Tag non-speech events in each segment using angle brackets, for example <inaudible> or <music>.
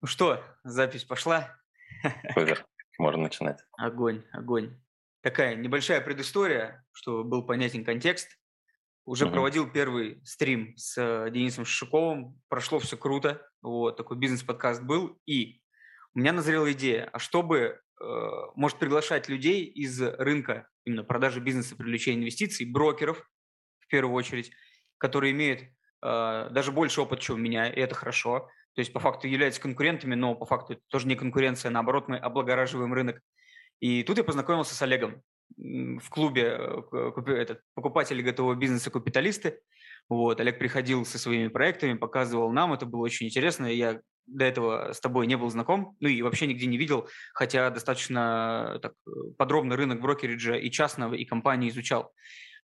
Ну что, запись пошла? <laughs> Супер, можно начинать. Огонь, огонь. Такая небольшая предыстория, чтобы был понятен контекст. Уже угу. проводил первый стрим с э, Денисом Шишуковым. Прошло все круто. Вот, такой бизнес-подкаст был. И у меня назрела идея, а чтобы, э, может, приглашать людей из рынка именно продажи бизнеса, привлечения инвестиций, брокеров, в первую очередь, которые имеют э, даже больше опыта, чем у меня, и это хорошо то есть по факту являются конкурентами, но по факту это тоже не конкуренция, наоборот, мы облагораживаем рынок. И тут я познакомился с Олегом в клубе э, этот, покупатели готового бизнеса «Капиталисты». Вот, Олег приходил со своими проектами, показывал нам, это было очень интересно. Я до этого с тобой не был знаком, ну и вообще нигде не видел, хотя достаточно так, подробно рынок брокериджа и частного, и компании изучал.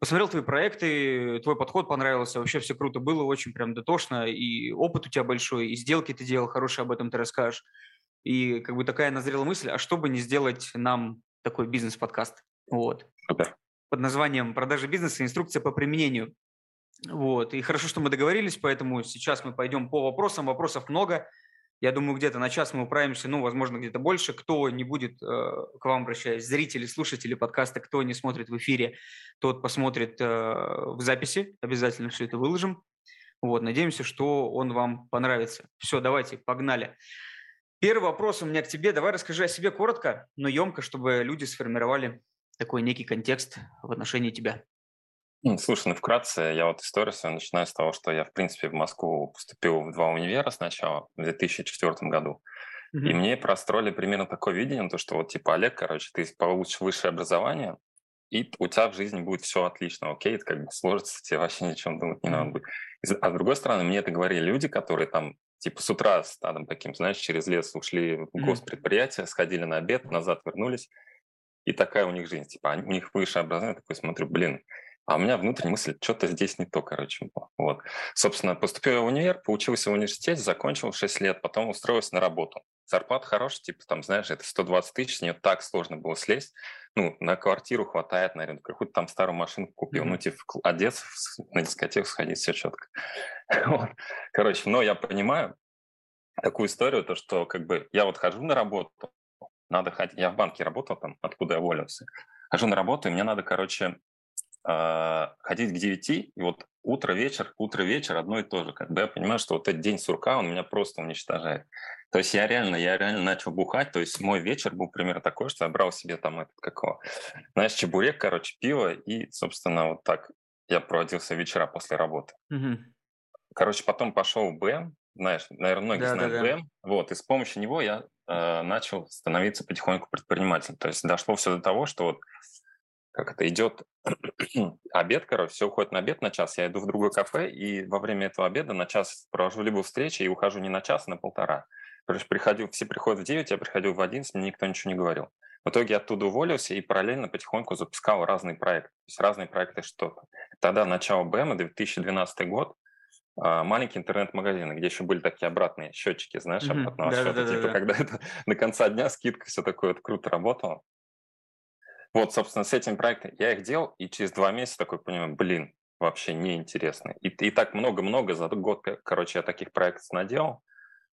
Посмотрел твои проекты, твой подход понравился, вообще все круто было, очень прям дотошно, и опыт у тебя большой, и сделки ты делал хорошие, об этом ты расскажешь. И как бы такая назрела мысль, а что бы не сделать нам такой бизнес-подкаст? Вот. Супер. Под названием «Продажа бизнеса. Инструкция по применению». Вот. И хорошо, что мы договорились, поэтому сейчас мы пойдем по вопросам. Вопросов много. Я думаю, где-то на час мы управимся, ну, возможно, где-то больше. Кто не будет, э, к вам обращаясь, зрители, слушатели подкаста, кто не смотрит в эфире, тот посмотрит э, в записи. Обязательно все это выложим. Вот, надеемся, что он вам понравится. Все, давайте, погнали. Первый вопрос у меня к тебе. Давай расскажи о себе коротко, но емко, чтобы люди сформировали такой некий контекст в отношении тебя. Ну, слушай, ну вкратце, я вот историю свою начинаю с того, что я, в принципе, в Москву поступил в два универа сначала, в 2004 году. Mm-hmm. И мне простроили примерно такое видение, то, что вот типа, Олег, короче, ты получишь высшее образование, и у тебя в жизни будет все отлично, окей, это как бы сложится, тебе вообще ни о чем думать не надо будет. А с другой стороны, мне это говорили люди, которые там типа с утра стадом таким, знаешь, через лес ушли в госпредприятие, сходили на обед, назад вернулись, и такая у них жизнь. Типа у них высшее образование, такой смотрю, блин, а у меня внутренняя мысль, что-то здесь не то, короче. Вот. Собственно, поступил в универ, поучился в университете, закончил 6 лет, потом устроился на работу. Зарплата хорошая, типа, там, знаешь, это 120 тысяч, с нее так сложно было слезть. Ну, на квартиру хватает, наверное, какую-то там старую машинку купил. Mm-hmm. Ну, типа, одеться, на дискотеку сходить, все четко. <laughs> вот. Короче, но я понимаю такую историю, то, что, как бы, я вот хожу на работу, надо ходить, я в банке работал там, откуда я уволился. Хожу на работу, и мне надо, короче, ходить к 9, и вот утро-вечер, утро-вечер одно и то же. Бы я понимаю, что вот этот день сурка, он меня просто уничтожает. То есть я реально, я реально начал бухать, то есть мой вечер был примерно такой, что я брал себе там этот, какого, знаешь, чебурек, короче, пиво, и, собственно, вот так я проводился вечера после работы. Угу. Короче, потом пошел в БМ, знаешь, наверное, многие да, знают да, да. БМ, вот, и с помощью него я э, начал становиться потихоньку предпринимателем. То есть дошло все до того, что вот как это идет <clears throat> обед, короче, все уходит на обед на час, я иду в другое кафе, и во время этого обеда на час провожу либо встречи и ухожу не на час, а на полтора. Короче, приходил, все приходят в 9, я приходил в 11, мне никто ничего не говорил. В итоге я оттуда уволился и параллельно потихоньку запускал разные проекты. То есть разные проекты что-то. Тогда начало БМ, 2012 год, а, маленький интернет-магазин, где еще были такие обратные счетчики, знаешь, mm-hmm. обратного да, счета, да, да, типа, да. когда <laughs> это на конца дня скидка, все такое вот круто работало. Вот, собственно, с этим проектом я их делал, и через два месяца такой понимаю, блин, вообще неинтересно. И, и так много-много за год, короче, я таких проектов наделал,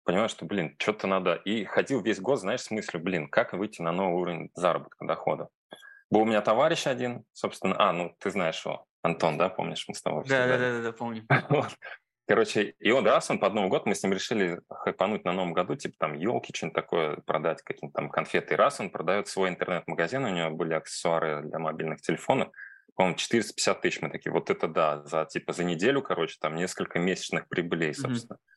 понимаю, что, блин, что-то надо. И ходил весь год, знаешь, с мыслью, блин, как выйти на новый уровень заработка, дохода. Был у меня товарищ один, собственно, а, ну, ты знаешь его, Антон, да, помнишь, мы с тобой? Да, да, да, да, помню. <laughs> Короче, и он раз, он под Новый год, мы с ним решили хайпануть на Новом году, типа там елки, что-нибудь такое продать, какие-то там конфеты. И раз он продает свой интернет-магазин, у него были аксессуары для мобильных телефонов, по-моему, 450 тысяч. Мы такие, вот это да, за типа за неделю, короче, там несколько месячных прибылей, собственно. Mm-hmm.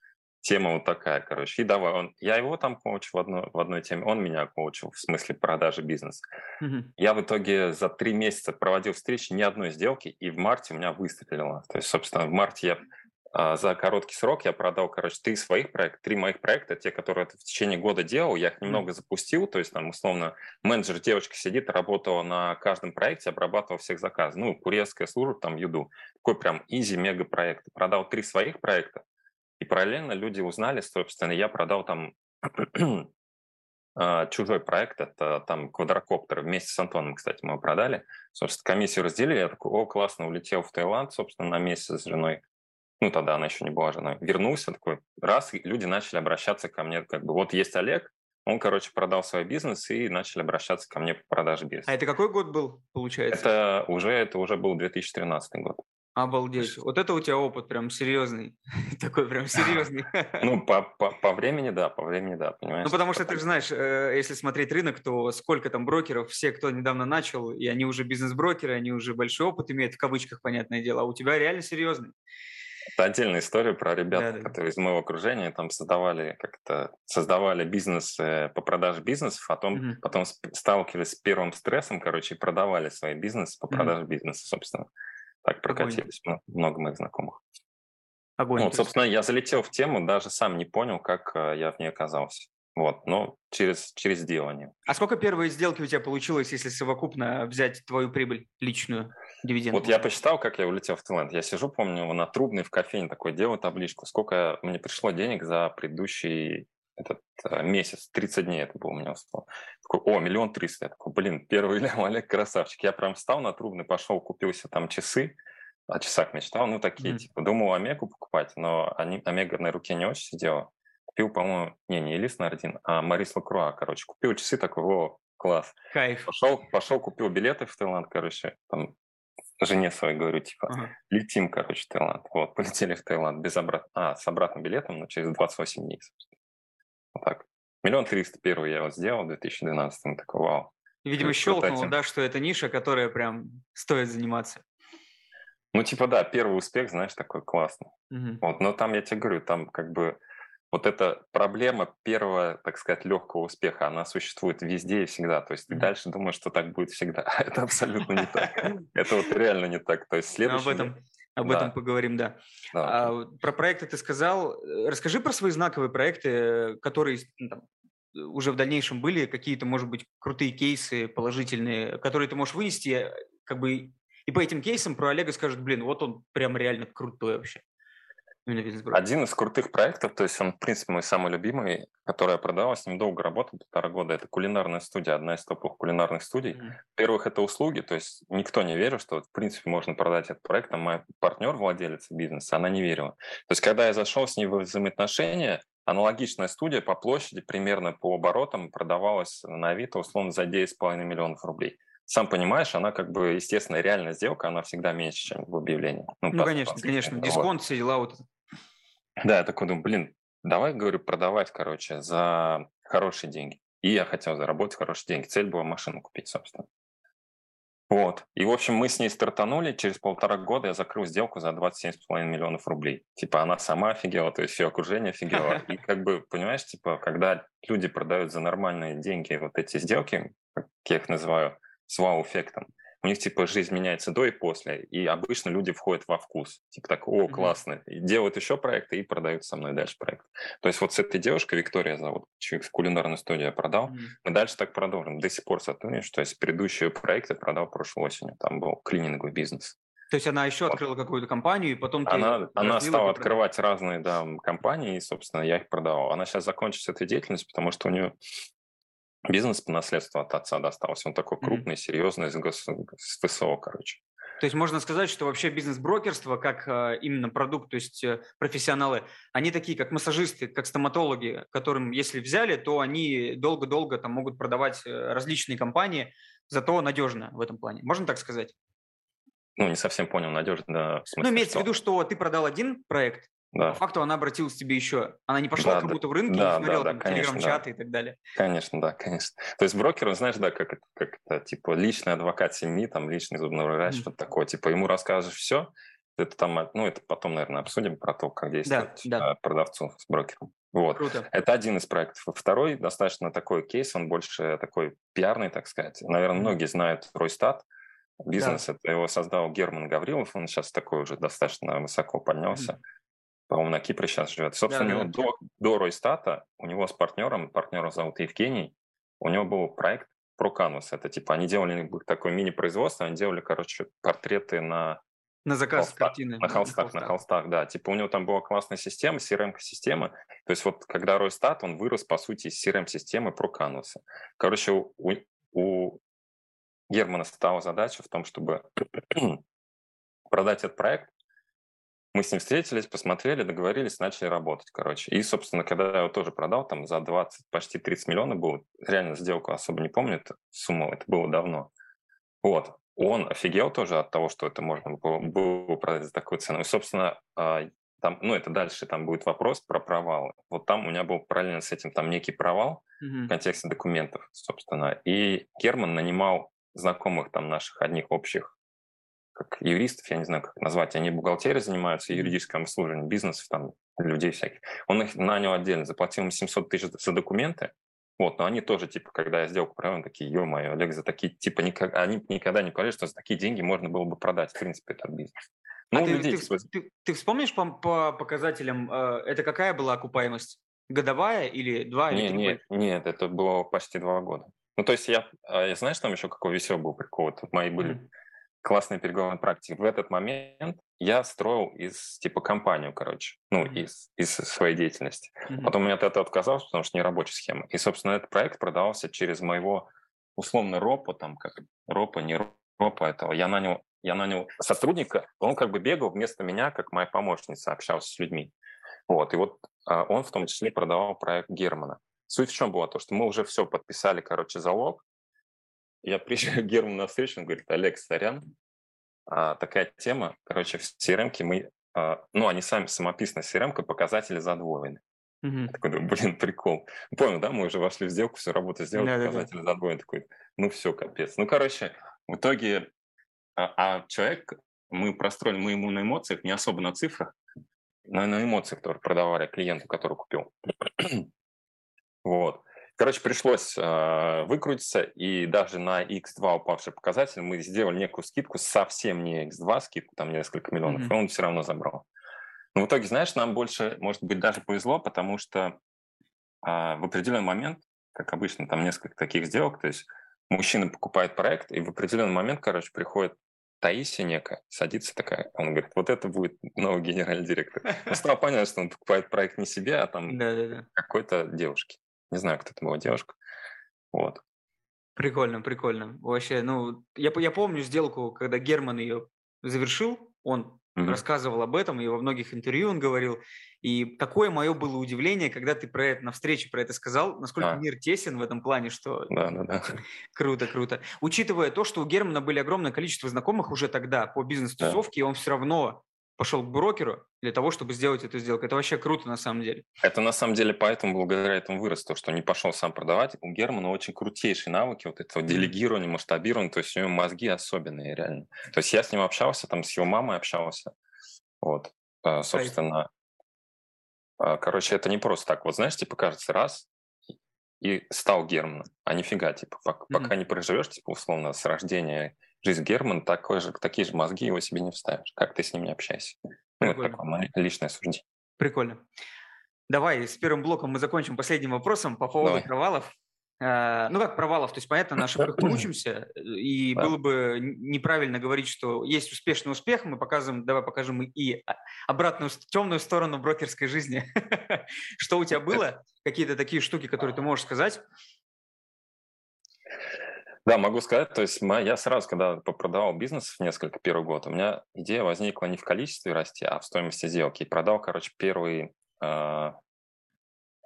Тема вот такая, короче. И давай, он, я его там коучил в, одно, в одной теме, он меня коучил в смысле продажи бизнеса. Mm-hmm. Я в итоге за три месяца проводил встречи, ни одной сделки, и в марте у меня выстрелило. То есть, собственно, в марте я за короткий срок я продал, короче, три своих проекта, три моих проекта, те, которые в течение года делал, я их немного запустил, то есть там, условно, менеджер, девочка сидит, работала на каждом проекте, обрабатывал всех заказов, ну, курьерская служба, там, еду, такой прям изи мега проект. Продал три своих проекта, и параллельно люди узнали, собственно, я продал там <clears throat> а, чужой проект, это там квадрокоптер, вместе с Антоном, кстати, мы его продали. Собственно, комиссию разделили, я такой, о, классно, улетел в Таиланд, собственно, на месяц с женой ну, тогда она еще не была женой, вернулся такой, раз, люди начали обращаться ко мне, как бы, вот есть Олег, он, короче, продал свой бизнес и начали обращаться ко мне по продаже бизнеса. А это какой год был, получается? Это уже, это уже был 2013 год. Обалдеть. Вот это у тебя опыт прям серьезный. <laughs> Такой прям <laughs> серьезный. Ну, по, <laughs> по, по времени, да, по времени, да, понимаешь? Ну, потому что ты же знаешь, э, если смотреть рынок, то сколько там брокеров, все, кто недавно начал, и они уже бизнес-брокеры, они уже большой опыт имеют, в кавычках, понятное дело, а у тебя реально серьезный. Это отдельная история про ребят, да, которые из моего окружения там создавали как-то создавали бизнес по продаже бизнесов, а потом, угу. потом сталкивались с первым стрессом, короче, и продавали свои бизнесы по продаже угу. бизнеса, собственно. Так прокатились Огонь. много моих знакомых. Огонь. Вот, собственно, я залетел в тему, даже сам не понял, как э, я в ней оказался. Вот, но через, через делание. А сколько первые сделки у тебя получилось, если совокупно взять твою прибыль личную, дивиденд? Вот я посчитал, как я улетел в Таиланд. Я сижу, помню, на трубной в кофейне такой, делаю табличку, сколько мне пришло денег за предыдущий этот э, месяц, 30 дней это было у меня условно. Такой, о, миллион триста. Я такой, блин, первый лям, Олег, красавчик. Я прям встал на трубный, пошел, купился там часы, о часах мечтал, ну, такие, mm-hmm. типа, думал Омегу покупать, но они, Омега на руке не очень сидела купил, по-моему, не, не Элис Нардин, а Марис Лакруа, короче. Купил часы, такой, о, класс. Кайф. Пошел, пошел, купил билеты в Таиланд, короче, там, жене своей говорю, типа, ага. летим, короче, в Таиланд. Вот, полетели в Таиланд без обрат... а, с обратным билетом, но через 28 дней, собственно. Вот так. Миллион триста первый я вот сделал в 2012 такой, вау. Видимо, щелкнуло, да, что это ниша, которая прям стоит заниматься. Ну, типа, да, первый успех, знаешь, такой классный. Угу. Вот, но там, я тебе говорю, там как бы вот эта проблема первого, так сказать, легкого успеха, она существует везде и всегда. То есть ты дальше думаешь, что так будет всегда. А <laughs> это абсолютно не так. <laughs> Это вот реально не так. То есть следующий... Об этом, об этом поговорим, да. А, про проекты ты сказал. Расскажи про свои знаковые проекты, которые ну, уже в дальнейшем были, какие-то, может быть, крутые кейсы положительные, которые ты можешь вынести, как бы, и по этим кейсам про Олега скажут, блин, вот он прям реально крутой вообще. Один из крутых проектов, то есть он, в принципе, мой самый любимый, который я продал, с ним долго работал, полтора года, это кулинарная студия, одна из топовых кулинарных студий. Mm-hmm. Во-первых, это услуги, то есть никто не верил, что, в принципе, можно продать этот проект, а мой партнер, владелец бизнеса, она не верила. То есть когда я зашел с ней в взаимоотношения, аналогичная студия по площади, примерно по оборотам, продавалась на Авито, условно, за 9,5 миллионов рублей сам понимаешь, она как бы, естественно, реальная сделка, она всегда меньше, чем в объявлении. Ну, ну конечно, конечно. Дисконт, все дела вот да, я такой думаю, блин, давай, говорю, продавать, короче, за хорошие деньги. И я хотел заработать хорошие деньги. Цель была машину купить, собственно. Вот. И, в общем, мы с ней стартанули. Через полтора года я закрыл сделку за 27,5 миллионов рублей. Типа она сама офигела, то есть все окружение офигело. <laughs> И как бы, понимаешь, типа, когда люди продают за нормальные деньги вот эти сделки, как я их называю, с вау-эффектом, у них типа жизнь меняется до и после, и обычно люди входят во вкус. Типа так, о, классно, и делают еще проекты и продают со мной дальше проект. То есть вот с этой девушкой, Виктория зовут, в кулинарную студию я продал, mm-hmm. мы дальше так продолжим. До сих пор сотрудничаем, то есть предыдущие проекты продал прошлой осенью, там был клининговый бизнес. То есть она еще открыла какую-то компанию, и потом... Она, она стала открывать разные да, компании, и, собственно, я их продавал. Она сейчас закончит с этой деятельностью, потому что у нее Бизнес по наследству от отца достался. Он такой крупный, mm-hmm. серьезный, с, гос... с ВСО, короче. То есть можно сказать, что вообще бизнес-брокерство, как э, именно продукт, то есть э, профессионалы, они такие, как массажисты, как стоматологи, которым, если взяли, то они долго-долго там могут продавать э, различные компании, зато надежно в этом плане. Можно так сказать? Ну, не совсем понял, надежно. Да, ну, имеется что? в виду, что ты продал один проект, да. По факту она обратилась к тебе еще. Она не пошла да, как будто в рынке да, и смотрела да, да, там телеграм-чаты да. и так далее. Конечно, да, конечно. То есть брокер, знаешь, да, как, как это, типа, личный адвокат семьи, там, личный зубной врач, mm. что-то такое. Типа, ему расскажешь все, это там, ну, это потом, наверное, обсудим про то, как действовать да, да. продавцу с брокером. Вот. Круто. Это один из проектов. Второй достаточно такой кейс, он больше такой пиарный, так сказать. Наверное, многие знают Ройстат. Бизнес, да. это его создал Герман Гаврилов, он сейчас такой уже достаточно высоко поднялся. Mm по-моему, на Кипре сейчас живет. Собственно, да, него да. до, до Ройстата, у него с партнером, партнера зовут Евгений, у него был проект про Canvas. Это типа, они делали такое мини-производство, они делали, короче, портреты на на заказ холстах, картины. На холстах, на холстах, на холстах, да. Типа у него там была классная система, CRM-система. То есть вот когда Ройстат, он вырос, по сути, из CRM-системы про Canvas. Короче, у, у Германа стала задача в том, чтобы <clears throat> продать этот проект Мы с ним встретились, посмотрели, договорились, начали работать, короче. И, собственно, когда я его тоже продал, там за 20, почти 30 миллионов был, реально сделку особо не помню, это сумму, это было давно. Вот. Он офигел тоже от того, что это можно было, было продать за такую цену. И, собственно, а, там, ну, это дальше там будет вопрос про провалы. Вот там у меня был параллельно с этим там некий провал mm-hmm. в контексте документов, собственно. И Герман нанимал знакомых там наших одних общих как юристов, я не знаю, как назвать, они бухгалтерией занимаются, юридическим обслуживанием бизнесов, там, людей всяких. Он их нанял отдельно, заплатил им 700 тысяч за документы, вот, но они тоже, типа, когда я сделку провел, такие, ё-моё, Олег, за такие, типа, никак, они никогда не поверили, что за такие деньги можно было бы продать, в принципе, этот бизнес. Ну, а людей, ты, типа... ты, ты вспомнишь по, по показателям, э, это какая была окупаемость? Годовая или два? Нет, или нет, нет, это было почти два года. Ну, то есть я, а, я знаешь, там еще какой веселый был прикол? Вот мои были mm-hmm классные переговорные практики. В этот момент я строил из типа компанию, короче, ну, mm-hmm. из, из своей деятельности. Mm-hmm. Потом я от этого отказался, потому что не рабочая схема. И, собственно, этот проект продавался через моего условно ропа, там, как ропа, не ропа этого. Я нанял, я нанял сотрудника, он как бы бегал вместо меня, как моя помощница, общался с людьми. Вот, и вот а, он в том числе продавал проект Германа. Суть в чем была? То, что мы уже все подписали, короче, залог, я приезжаю к Герману на встречу, он говорит, Олег, сорян, а, такая тема, короче, в crm мы, а, ну, они сами самописные crm показатели задвоены. Я такой, блин, прикол. Понял, да, мы уже вошли в сделку, все, работу сделали, yeah, показатели yeah, yeah. задвоены. Такой, ну все, капец. Ну, короче, в итоге, а, а человек, мы простроили, мы ему на эмоциях, не особо на цифрах, но и на эмоциях, которые продавали клиенту, который купил. <clears throat> вот. Короче, пришлось э, выкрутиться, и даже на X2 упавший показатель мы сделали некую скидку, совсем не X2 скидку, там несколько миллионов, mm-hmm. и он все равно забрал. Но в итоге, знаешь, нам больше, может быть, даже повезло, потому что э, в определенный момент, как обычно, там несколько таких сделок, то есть мужчина покупает проект, и в определенный момент, короче, приходит Таисия некая, садится такая, он говорит, вот это будет новый генеральный директор. Ну, стало понятно, что он покупает проект не себе, а там какой-то девушке. Не знаю, кто это была девушка. Вот. Прикольно, прикольно. Вообще, ну, я, я помню сделку, когда Герман ее завершил, он mm-hmm. рассказывал об этом, и во многих интервью он говорил. И такое мое было удивление, когда ты про это на встрече про это сказал, насколько а. мир тесен в этом плане, что да, да, да. круто, круто. Учитывая то, что у Германа были огромное количество знакомых уже тогда по бизнес-тусовке, да. он все равно пошел к брокеру для того, чтобы сделать эту сделку. Это вообще круто на самом деле. Это на самом деле поэтому благодаря этому вырос то, что не пошел сам продавать. У Германа очень крутейшие навыки вот этого делегирования, масштабирования, то есть у него мозги особенные реально. То есть я с ним общался, там с его мамой общался. Вот, а, собственно. А, короче, это не просто так. Вот знаешь, типа кажется, раз, и стал Германом. А нифига, типа, пока, mm-hmm. пока не проживешь, типа, условно, с рождения жизнь Герман, такой же, такие же мозги его себе не вставишь. Как ты с ним не общаешься? Ну, это такое мое личное суждение. Прикольно. Давай с первым блоком мы закончим последним вопросом по поводу Давай. провалов. Uh, ну как провалов, то есть понятно, на ошибках мы <clears throat> учимся, и да. было бы неправильно говорить, что есть успешный успех, мы показываем, давай покажем и обратную темную сторону брокерской жизни. <laughs> Что у тебя было? Какие-то такие штуки, которые ты можешь сказать? Да, могу сказать, то есть я сразу, когда продавал бизнес в несколько первый год, у меня идея возникла не в количестве расти, а в стоимости сделки. И продал, короче, первый, э,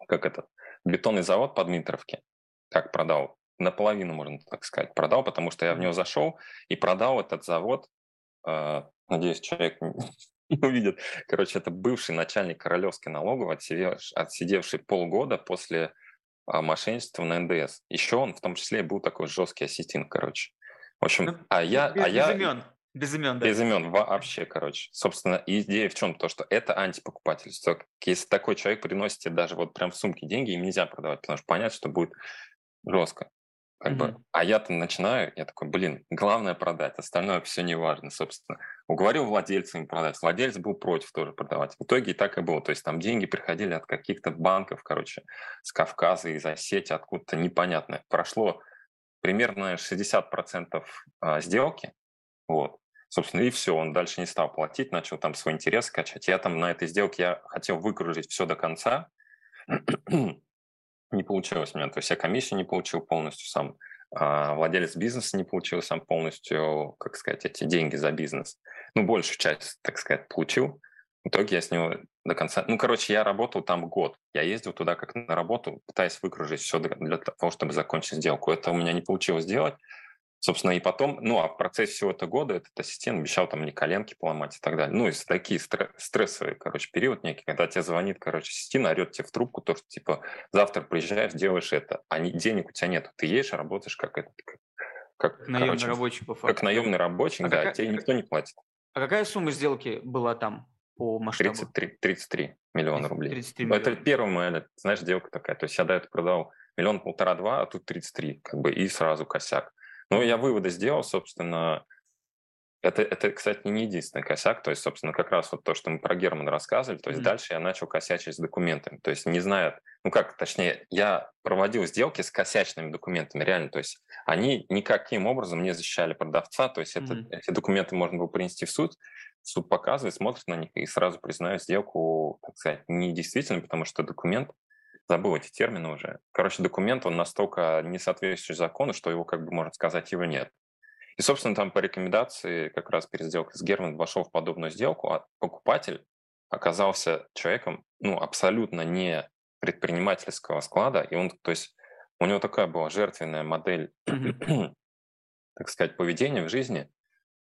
как это, бетонный завод под Дмитровке. Как продал? Наполовину, можно так сказать, продал, потому что я в него зашел и продал этот завод, э, надеюсь, человек <laughs> не увидит. Короче, это бывший начальник Королевской налоговой, отсидевший полгода после а, мошенничества на НДС. Еще он в том числе был такой жесткий ассистент, короче. В общем, ну, а я... Без, а я... имен. Без имен, да. Без имен вообще, короче. Собственно, идея в чем? То, что это антипокупательство. Если такой человек приносит тебе даже вот прям в сумке деньги, им нельзя продавать, потому что понятно, что будет жестко. Как mm-hmm. бы, а я-то начинаю, я такой, блин, главное продать, остальное все не важно, собственно. Уговорил владельца им продать, владелец был против тоже продавать. В итоге и так и было, то есть там деньги приходили от каких-то банков, короче, с Кавказа, из Осетии, откуда-то непонятно. Прошло примерно 60% а, сделки, вот, собственно, и все, он дальше не стал платить, начал там свой интерес качать. Я там на этой сделке, я хотел выкружить все до конца, не получилось у меня. То есть я комиссию не получил полностью сам, а владелец бизнеса не получил сам полностью, как сказать, эти деньги за бизнес. Ну, большую часть, так сказать, получил. В итоге я с него до конца... Ну, короче, я работал там год. Я ездил туда как на работу, пытаясь выкружить все для того, чтобы закончить сделку. Это у меня не получилось сделать. Собственно, и потом, ну, а в процессе всего этого года этот ассистент обещал там мне коленки поломать и так далее. Ну, и такие стрессовые, короче, период некий, когда тебе звонит, короче, ассистент, орет тебе в трубку, то, что, типа, завтра приезжаешь, делаешь это, а не, денег у тебя нет. Ты едешь, работаешь как это, как, как наемный короче, рабочий, по факту. Как наемный рабочий, а да, какая, тебе никто не платит. А какая сумма сделки была там по масштабу? 33, 33 миллиона рублей. 33 миллиона. Это первая знаешь, сделка такая. То есть я до этого продал миллион полтора-два, а тут 33, как бы, и сразу косяк. Ну, я выводы сделал, собственно, это, это, кстати, не единственный косяк. То есть, собственно, как раз вот то, что мы про Германа рассказывали. То есть mm-hmm. дальше я начал косячить с документами. То есть не зная, ну как, точнее, я проводил сделки с косячными документами, реально. То есть они никаким образом не защищали продавца. То есть mm-hmm. это, эти документы можно было принести в суд. Суд показывает, смотрит на них и сразу признает сделку, так сказать, недействительной, потому что документ забыл эти термины уже. Короче, документ, он настолько не соответствующий закону, что его, как бы, можно сказать, его нет. И, собственно, там по рекомендации как раз перед сделкой с Герман вошел в подобную сделку, а покупатель оказался человеком, ну, абсолютно не предпринимательского склада, и он, то есть, у него такая была жертвенная модель, <clears throat> так сказать, поведения в жизни,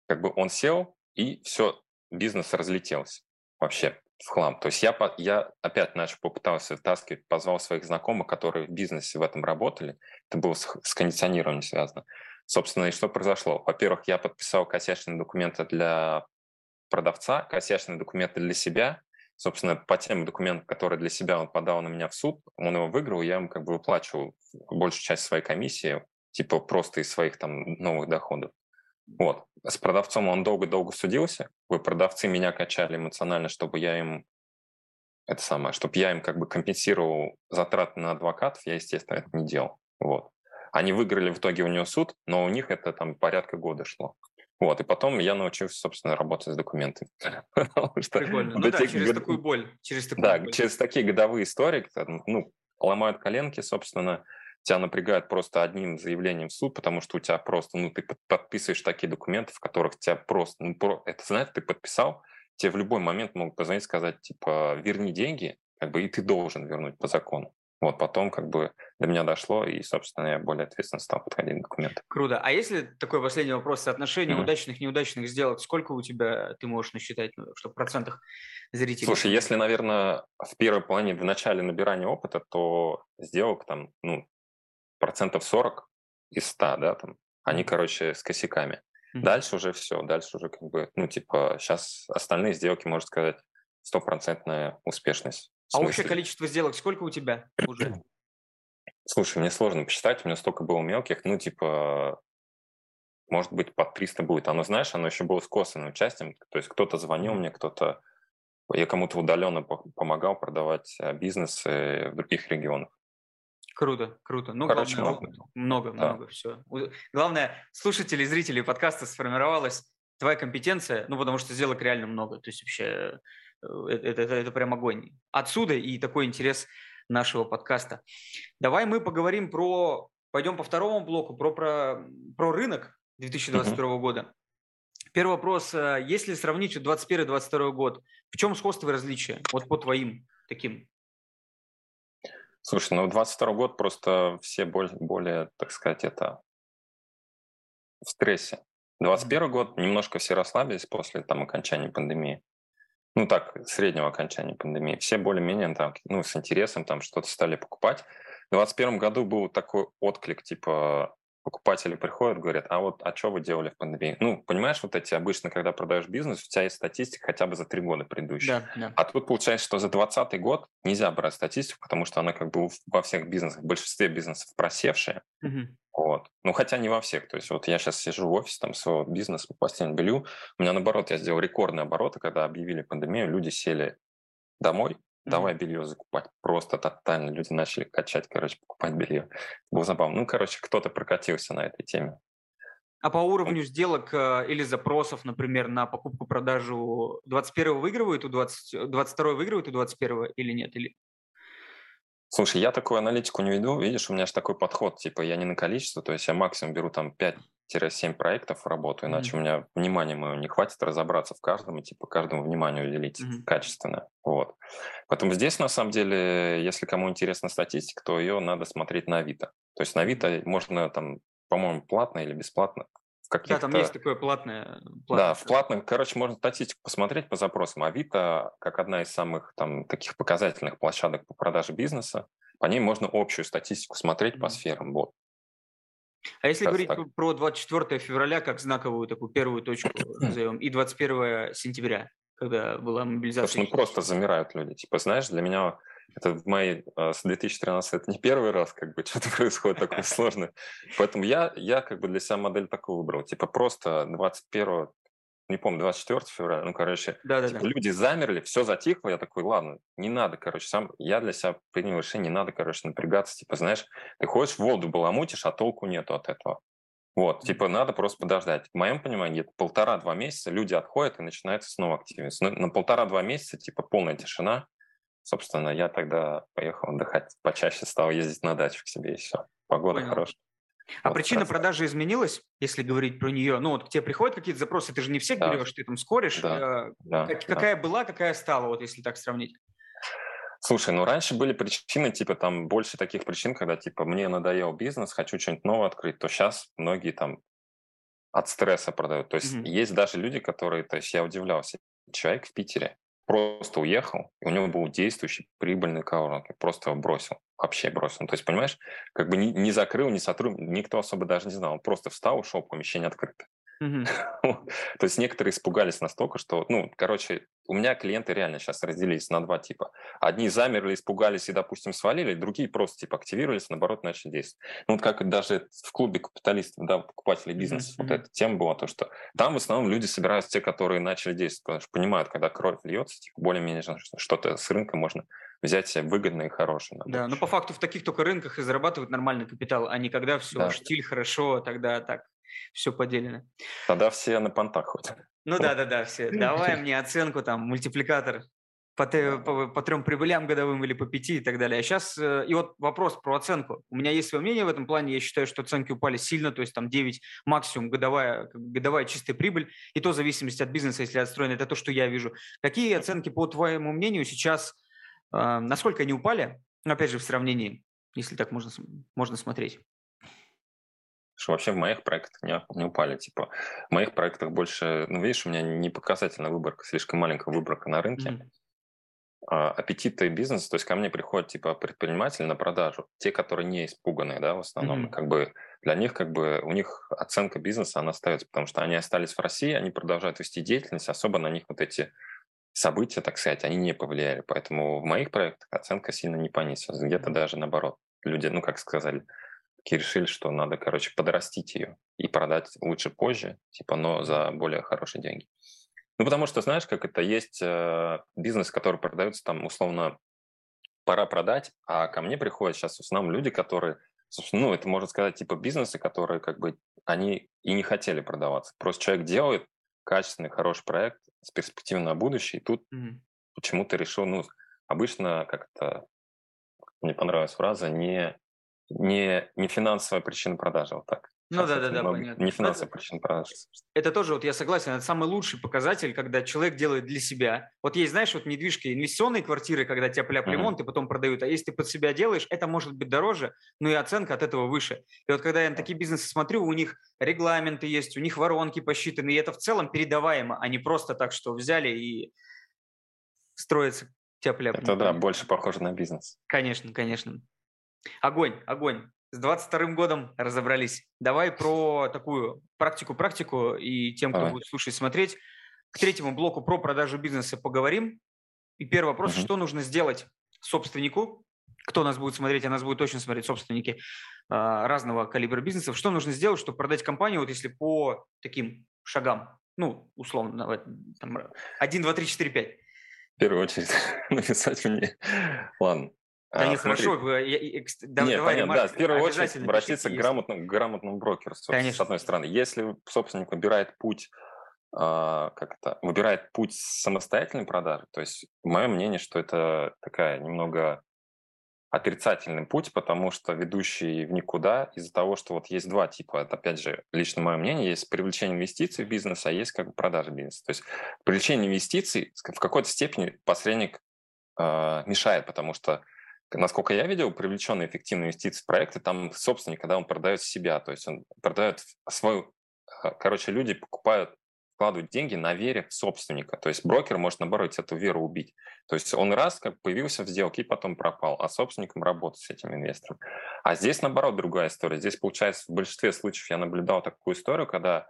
как бы он сел, и все, бизнес разлетелся вообще в хлам. То есть я, я опять начал попытался вытаскивать, позвал своих знакомых, которые в бизнесе в этом работали. Это было с, с кондиционированием связано. Собственно, и что произошло? Во-первых, я подписал косячные документы для продавца, косячные документы для себя. Собственно, по тем документам, которые для себя он подал на меня в суд, он его выиграл, я ему как бы выплачивал большую часть своей комиссии, типа просто из своих там новых доходов. Вот. С продавцом он долго-долго судился. Вы продавцы меня качали эмоционально, чтобы я им это самое, чтобы я им как бы компенсировал затраты на адвокатов, я, естественно, это не делал. Вот. Они выиграли в итоге у него суд, но у них это там порядка года шло. Вот, и потом я научился, собственно, работать с документами. <laughs> Прикольно. Ну да, через такую боль. Через такую да, через такие годовые истории, ну, ломают коленки, собственно, тебя напрягает просто одним заявлением в суд, потому что у тебя просто, ну, ты подписываешь такие документы, в которых тебя просто, ну, про, это, знаешь, ты подписал, тебе в любой момент могут позвонить, сказать, типа, верни деньги, как бы, и ты должен вернуть по закону. Вот потом как бы до меня дошло, и, собственно, я более ответственно стал подходить к документам. Круто. А если такой последний вопрос, соотношение mm-hmm. удачных неудачных сделок, сколько у тебя ты можешь насчитать, ну, что в процентах зрителей? Слушай, если, наверное, в первой плане, в начале набирания опыта, то сделок там, ну, процентов 40 из 100, да, там, они, короче, с косяками. Mm-hmm. Дальше уже все, дальше уже как бы, ну, типа, сейчас остальные сделки, можно сказать, стопроцентная успешность. А общее количество сделок сколько у тебя уже? <clears throat> Слушай, мне сложно посчитать, у меня столько было мелких, ну, типа, может быть, под 300 будет. Оно, знаешь, оно еще было с косвенным участием, то есть кто-то звонил мне, кто-то, я кому-то удаленно помогал продавать э, бизнесы в других регионах. Круто, круто. Ну, Короче, главное, много. Много, да. много, все. Главное, слушатели, зрители подкаста сформировалась твоя компетенция, ну, потому что сделок реально много. То есть вообще э, это, это, это прям огонь. Отсюда и такой интерес нашего подкаста. Давай мы поговорим про, пойдем по второму блоку, про, про, про рынок 2022 uh-huh. года. Первый вопрос. Э, если сравнить 2021-2022 год, в чем сходство и различия? Вот по твоим таким Слушай, ну 22 год просто все более, более, так сказать, это в стрессе. 21 год немножко все расслабились после там окончания пандемии. Ну так, среднего окончания пандемии. Все более-менее там, ну, с интересом там что-то стали покупать. В 2021 году был такой отклик, типа, покупатели приходят, говорят, а вот, а что вы делали в пандемии? Ну, понимаешь, вот эти обычно, когда продаешь бизнес, у тебя есть статистика хотя бы за три года предыдущие. Да, да. А тут получается, что за 2020 год нельзя брать статистику, потому что она как бы во всех бизнесах, в большинстве бизнесов просевшая. Угу. Вот. Ну, хотя не во всех. То есть вот я сейчас сижу в офисе там своего бизнеса по постельному белью. У меня наоборот, я сделал рекордные обороты, когда объявили пандемию, люди сели домой, Давай белье закупать. Просто тотально люди начали качать, короче, покупать белье. Было забавно. Ну, короче, кто-то прокатился на этой теме. А по уровню сделок э, или запросов, например, на покупку-продажу 21 выигрывает у 20, 22 выигрывает у 21 или нет? Или... Слушай, я такую аналитику не веду. Видишь, у меня же такой подход, типа я не на количество, то есть я максимум беру там 5 5-7 проектов в работу, иначе mm-hmm. у меня внимания моего не хватит разобраться в каждом и типа каждому внимание уделить mm-hmm. качественно. Вот. Поэтому здесь, на самом деле, если кому интересна статистика, то ее надо смотреть на Авито. То есть на Авито можно там, по-моему, платно или бесплатно да, там есть такое платное. платное. Да, в платном, короче, можно статистику посмотреть по запросам. Авито, как одна из самых там таких показательных площадок по продаже бизнеса, по ней можно общую статистику смотреть mm-hmm. по сферам. Вот. А если говорить так. про 24 февраля как знаковую такую первую точку, назовем, и 21 сентября, когда была мобилизация? Слушай, ну просто замирают люди. Типа, знаешь, для меня это в моей, с 2013 это не первый раз, как бы, <laughs> что-то происходит такое сложное. Поэтому я, я как бы для себя модель такую выбрал. Типа просто 21 не помню, 24 февраля, ну, короче, да, да, типа, да. люди замерли, все затихло, я такой, ладно, не надо, короче, сам, я для себя принял решение, не надо, короче, напрягаться, типа, знаешь, ты ходишь в воду баламутишь, а толку нету от этого. Вот, типа, надо просто подождать. В моем понимании, где-то полтора-два месяца люди отходят и начинается снова активность. На, на полтора-два месяца, типа, полная тишина. Собственно, я тогда поехал отдыхать, почаще стал ездить на дачу к себе и все. Погода Понял. хорошая. А вот причина продажи изменилась, если говорить про нее? Ну, вот к тебе приходят какие-то запросы, ты же не всех да. берешь, ты там скоришь. Да. Э, да. Как, да. Какая была, какая стала, вот если так сравнить? Слушай, ну раньше были причины, типа там больше таких причин, когда типа мне надоел бизнес, хочу что-нибудь новое открыть, то сейчас многие там от стресса продают. То есть mm-hmm. есть даже люди, которые, то есть я удивлялся, человек в Питере, просто уехал, и у него был действующий прибыльный кауринг, просто его бросил, вообще бросил. То есть, понимаешь, как бы не, не закрыл, не сотрудник, никто особо даже не знал, он просто встал, ушел, помещение открыто. <laughs> То есть некоторые испугались настолько, что, ну, короче, у меня клиенты реально сейчас разделились на два типа. Одни замерли, испугались и, допустим, свалили, другие просто типа активировались, наоборот, начали действовать. Ну, вот как даже в клубе капиталистов, да, покупателей бизнеса, вот эта тема была, то, что там в основном люди собираются те, которые начали действовать, потому что понимают, когда кровь льется, типа, более-менее что-то с рынка можно взять себе выгодное и хорошее. Да, но по факту в таких только рынках и зарабатывают нормальный капитал, а не когда все да. штиль хорошо, тогда так все поделено. Тогда все на понтах ходят. Ну да, да, да, все. Давай мне оценку, там, мультипликатор по, по, по трем прибылям годовым или по пяти и так далее. А сейчас, э, и вот вопрос про оценку. У меня есть свое мнение в этом плане. Я считаю, что оценки упали сильно, то есть там 9 максимум годовая, годовая чистая прибыль, и то в зависимости от бизнеса, если отстроено, это то, что я вижу. Какие оценки, по твоему мнению, сейчас, э, насколько они упали, ну, опять же, в сравнении, если так можно, можно смотреть? Что вообще в моих проектах не, не упали. Типа, в моих проектах больше, ну, видишь, у меня не показательная выборка, слишком маленькая выборка на рынке. Mm-hmm. А, аппетиты бизнеса, то есть ко мне приходят типа предприниматели на продажу, те, которые не испуганные, да, в основном, mm-hmm. как бы для них как бы у них оценка бизнеса, она остается, потому что они остались в России, они продолжают вести деятельность, особо на них вот эти события, так сказать, они не повлияли, поэтому в моих проектах оценка сильно не понизилась, где-то даже наоборот. Люди, ну, как сказали, такие решили, что надо, короче, подрастить ее и продать лучше позже, типа, но за более хорошие деньги. Ну, потому что, знаешь, как это, есть э, бизнес, который продается там, условно, пора продать, а ко мне приходят сейчас в основном люди, которые, ну, это можно сказать, типа бизнесы, которые как бы, они и не хотели продаваться. Просто человек делает качественный, хороший проект с перспективой на будущее, и тут mm-hmm. почему-то решил, ну, обычно как то мне понравилась фраза, не не, не финансовая причина продажи, вот так. Ну да, да, да, понятно. Не финансовая это, причина продажи. Это тоже, вот я согласен, это самый лучший показатель, когда человек делает для себя. Вот есть, знаешь, вот недвижки, инвестиционные квартиры, когда тебя пляп ремонт uh-huh. и потом продают, а если ты под себя делаешь, это может быть дороже, но и оценка от этого выше. И вот когда я на такие бизнесы смотрю, у них регламенты есть, у них воронки посчитаны, и это в целом передаваемо, а не просто так, что взяли и строится тяп-ляп. Это да, больше похоже на бизнес. Конечно, конечно. Огонь, огонь. С 22 годом разобрались. Давай про такую практику-практику и тем, кто Давай. будет слушать, смотреть. К третьему блоку про продажу бизнеса поговорим. И первый вопрос, угу. что нужно сделать собственнику, кто нас будет смотреть, а нас будет точно смотреть собственники э, разного калибра бизнесов, что нужно сделать, чтобы продать компанию, вот если по таким шагам, ну, условно, там, 1, 2, 3, 4, 5. В первую очередь <laughs> написать мне. Ладно, да, не хорошо. Да, Нет, давай, понятно, да, в первую очередь обратиться к грамотному, к грамотному брокеру, Конечно. с одной стороны. Если собственник выбирает путь, э, как это, выбирает путь самостоятельной продажи, то есть мое мнение, что это такая немного отрицательный путь, потому что ведущий в никуда из-за того, что вот есть два типа. Это, опять же, лично мое мнение, есть привлечение инвестиций в бизнес, а есть как бы продажа бизнеса. То есть привлечение инвестиций в какой-то степени посредник э, мешает, потому что насколько я видел, привлеченные эффективные инвестиции в проекты, там собственник, когда он продает себя, то есть он продает свою... А, короче, люди покупают вкладывают деньги на вере собственника. То есть брокер может, наоборот, эту веру убить. То есть он раз как появился в сделке и потом пропал, а собственником работать с этим инвестором. А здесь, наоборот, другая история. Здесь, получается, в большинстве случаев я наблюдал такую историю, когда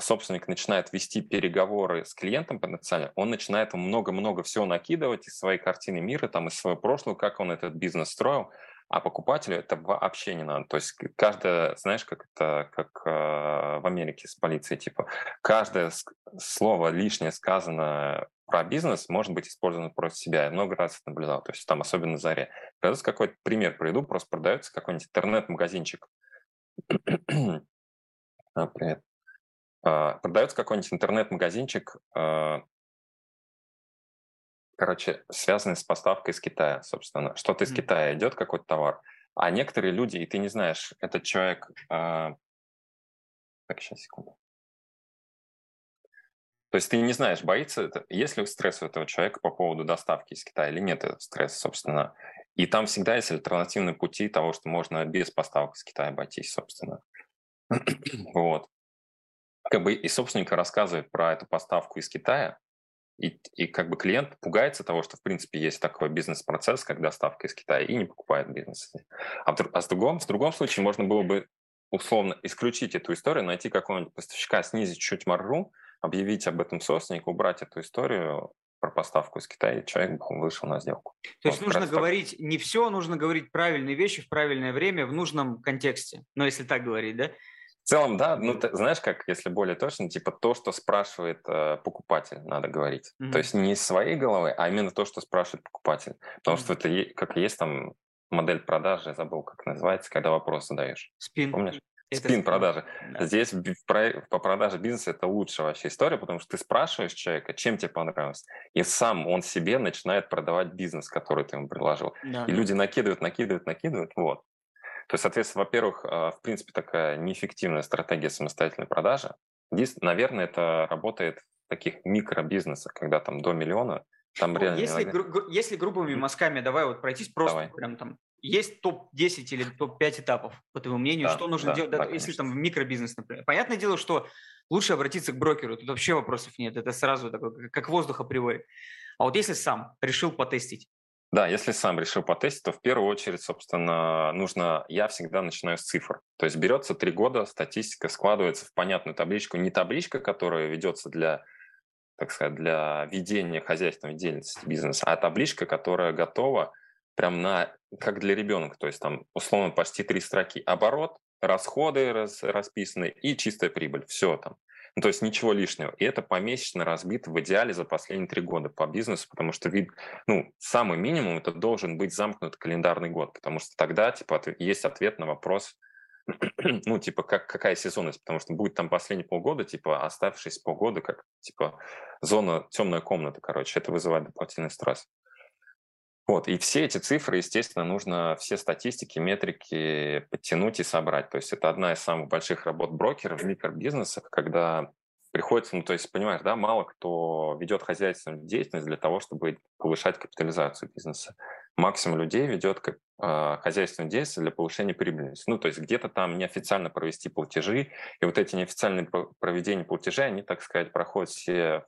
собственник начинает вести переговоры с клиентом потенциально, он начинает много-много всего накидывать из своей картины мира, там, из своего прошлого, как он этот бизнес строил, а покупателю это вообще не надо. То есть каждое, знаешь, как это, как э, в Америке с полицией, типа, каждое слово лишнее сказанное про бизнес может быть использовано против себя. Я много раз это наблюдал, то есть там особенно заре. Продается какой-то пример приведу, просто продается какой-нибудь интернет-магазинчик. <clears throat> а, привет. А, продается какой-нибудь интернет-магазинчик, а, короче, связанный с поставкой из Китая, собственно. Что-то из mm-hmm. Китая идет, какой-то товар. А некоторые люди, и ты не знаешь, этот человек... Э... Так, сейчас, секунду. То есть ты не знаешь, боится это, есть ли стресс у этого человека по поводу доставки из Китая или нет этого стресса, собственно. И там всегда есть альтернативные пути того, что можно без поставок из Китая обойтись, собственно. <clears throat> вот. Как бы и собственник рассказывает про эту поставку из Китая, и, и как бы клиент пугается того, что в принципе есть такой бизнес-процесс, как доставка из Китая, и не покупает бизнес. А, в, а с другом, в другом случае можно было бы условно исключить эту историю, найти какого-нибудь поставщика, снизить чуть маржу, объявить об этом собственнику, убрать эту историю про поставку из Китая, и человек вышел на сделку. То есть вот нужно говорить так. не все, нужно говорить правильные вещи в правильное время, в нужном контексте. Но если так говорить, да? В целом, да, ну ты знаешь, как, если более точно, типа то, что спрашивает э, покупатель, надо говорить. Mm-hmm. То есть не из своей головы, а именно то, что спрашивает покупатель. Потому mm-hmm. что это как есть там модель продажи, забыл, как называется, когда вопрос задаешь. Спин. Помнишь? Это спин продажи. Да. Здесь по продаже бизнеса это лучшая вообще история, потому что ты спрашиваешь человека, чем тебе понравилось, и сам он себе начинает продавать бизнес, который ты ему предложил. Да. И люди накидывают, накидывают, накидывают, вот. То есть, соответственно, во-первых, а, в принципе, такая неэффективная стратегия самостоятельной продажи. Здесь, наверное, это работает в таких микробизнесах, когда там до миллиона, там ну, реально... Если, гру- если грубыми мазками, давай вот пройтись просто давай. прям там есть топ-10 или топ-5 этапов, по твоему мнению, да, что нужно да, делать, да, если там в микробизнес, например. Понятное дело, что лучше обратиться к брокеру, тут вообще вопросов нет, это сразу такой, как воздух априори. А вот если сам решил потестить, да, если сам решил потестить, то в первую очередь, собственно, нужно... Я всегда начинаю с цифр. То есть берется три года, статистика складывается в понятную табличку. Не табличка, которая ведется для, так сказать, для ведения хозяйственной деятельности бизнеса, а табличка, которая готова прям на... как для ребенка. То есть там, условно, почти три строки. Оборот, расходы рас, расписаны и чистая прибыль. Все там. Ну, то есть ничего лишнего. И это помесячно разбито в идеале за последние три года по бизнесу, потому что вид, ну, самый минимум это должен быть замкнут календарный год, потому что тогда, типа, есть ответ на вопрос, <clears throat> ну, типа, как, какая сезонность, потому что будет там последние полгода, типа, оставшиеся полгода, как, типа, зона, темная комната, короче, это вызывает дополнительный стресс. Вот, и все эти цифры, естественно, нужно все статистики, метрики подтянуть и собрать. То есть это одна из самых больших работ брокеров в микробизнесах, когда приходится, ну, то есть, понимаешь, да, мало кто ведет хозяйственную деятельность для того, чтобы повышать капитализацию бизнеса. Максимум людей ведет э, хозяйственную деятельность для повышения прибыльности. Ну, то есть где-то там неофициально провести платежи, и вот эти неофициальные проведения платежей, они, так сказать, проходят все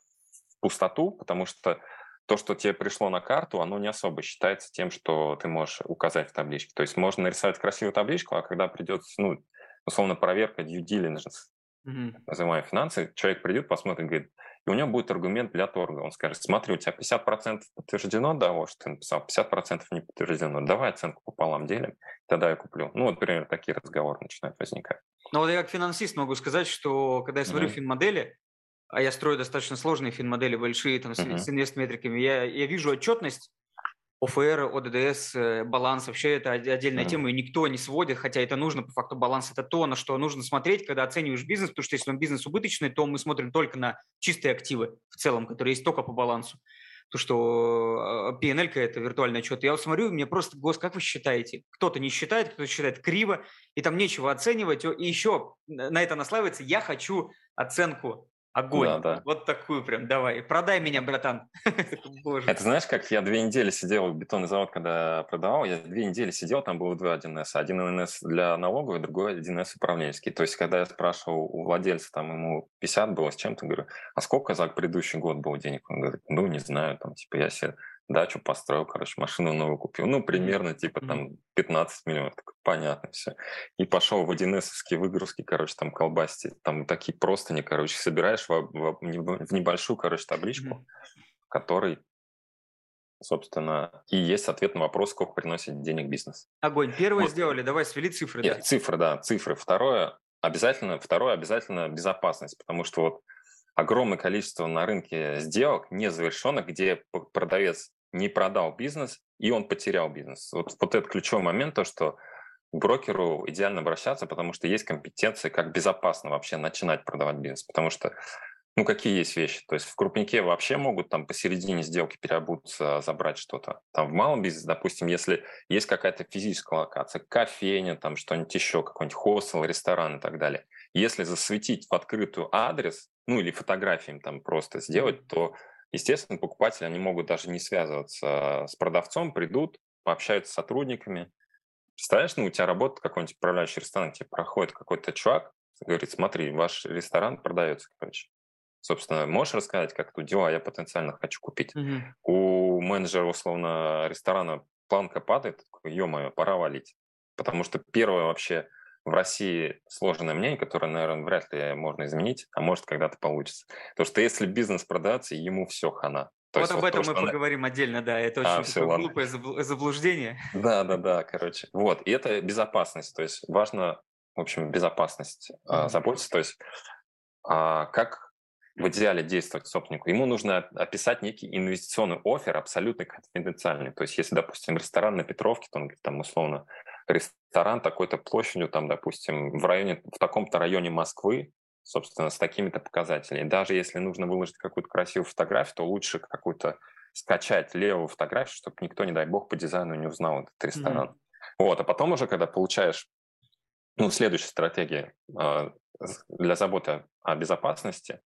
в пустоту, потому что то, что тебе пришло на карту, оно не особо считается тем, что ты можешь указать в табличке. То есть можно нарисовать красивую табличку, а когда придет, ну, условно, проверка due diligence, mm-hmm. называемые финансы, человек придет, посмотрит, говорит, и у него будет аргумент для торга. Он скажет, смотри, у тебя 50% подтверждено того, что ты написал, 50% не подтверждено. Давай оценку пополам делим, тогда я куплю. Ну, вот, примерно, такие разговоры начинают возникать. Ну, вот я как финансист могу сказать, что когда я смотрю mm-hmm. финмодели, а я строю достаточно сложные финмодели, большие, там, uh-huh. с инвестметриками, я, я вижу отчетность, ОФР, ОДДС, э, баланс, вообще это отдельная uh-huh. тема, и никто не сводит, хотя это нужно, по факту баланс это то, на что нужно смотреть, когда оцениваешь бизнес, потому что если он бизнес убыточный, то мы смотрим только на чистые активы в целом, которые есть только по балансу. то, что PNL а, это виртуальный отчет. Я вот смотрю, мне просто, гос, как вы считаете? Кто-то не считает, кто-то считает криво, и там нечего оценивать. И еще на это наслаивается, я хочу оценку Огонь. Да, да. Вот такую прям, давай. Продай меня, братан. <laughs> Боже. Это знаешь, как я две недели сидел в бетонный завод, когда продавал, я две недели сидел, там было два 1С. Один 1С для налоговой, другой 1С управленческий. То есть, когда я спрашивал у владельца, там ему 50 было с чем-то, говорю, а сколько за предыдущий год было денег? Он говорит, ну, не знаю, там, типа, я себе дачу построил, короче, машину новую купил. Ну, примерно, типа, там, 15 миллионов. Так, понятно все. И пошел в 1 выгрузки, короче, там, колбасти. Там такие простыни, короче, собираешь в, в, в небольшую, короче, табличку, mm-hmm. в которой собственно, и есть ответ на вопрос, сколько приносит денег бизнес. Огонь. Первое вот. сделали, давай свели цифры. Нет, цифры, да, цифры. Второе, обязательно, второе, обязательно безопасность, потому что вот огромное количество на рынке сделок незавершенных, где продавец не продал бизнес, и он потерял бизнес. Вот, вот этот ключевой момент, то, что к брокеру идеально обращаться, потому что есть компетенции, как безопасно вообще начинать продавать бизнес. Потому что, ну, какие есть вещи? То есть в крупнике вообще могут там посередине сделки переобуться, забрать что-то. Там в малом бизнесе, допустим, если есть какая-то физическая локация, кофейня, там что-нибудь еще, какой-нибудь хостел, ресторан и так далее. Если засветить в открытую адрес, ну или фотографиями там просто сделать, то Естественно, покупатели, они могут даже не связываться с продавцом, придут, пообщаются с сотрудниками. Представляешь, ну, у тебя работает какой-нибудь управляющий ресторан, тебе проходит какой-то чувак, говорит, смотри, ваш ресторан продается, короче. Собственно, можешь рассказать, как тут дела, я потенциально хочу купить. Mm-hmm. У менеджера, условно, ресторана планка падает, ё-моё, пора валить. Потому что первое вообще в России сложное мнение, которое, наверное, вряд ли можно изменить, а может когда-то получится. Потому что если бизнес продается, ему все хана. То вот об этом то, мы поговорим она... отдельно, да, это а, очень а, все, глупое заблуждение. Да, да, <laughs> да, короче. Вот, и это безопасность, то есть важно, в общем, безопасность mm-hmm. заботиться, то есть а, как в идеале действовать собственнику. Ему нужно описать некий инвестиционный офер абсолютно конфиденциальный. То есть если, допустим, ресторан на Петровке, то он говорит, там, условно, ресторан такой-то площадью, там, допустим, в районе, в таком-то районе Москвы, собственно, с такими-то показателями. Даже если нужно выложить какую-то красивую фотографию, то лучше какую-то скачать левую фотографию, чтобы никто, не дай бог, по дизайну не узнал этот ресторан. Mm-hmm. Вот, а потом уже, когда получаешь, ну, следующая стратегия э, для заботы о безопасности,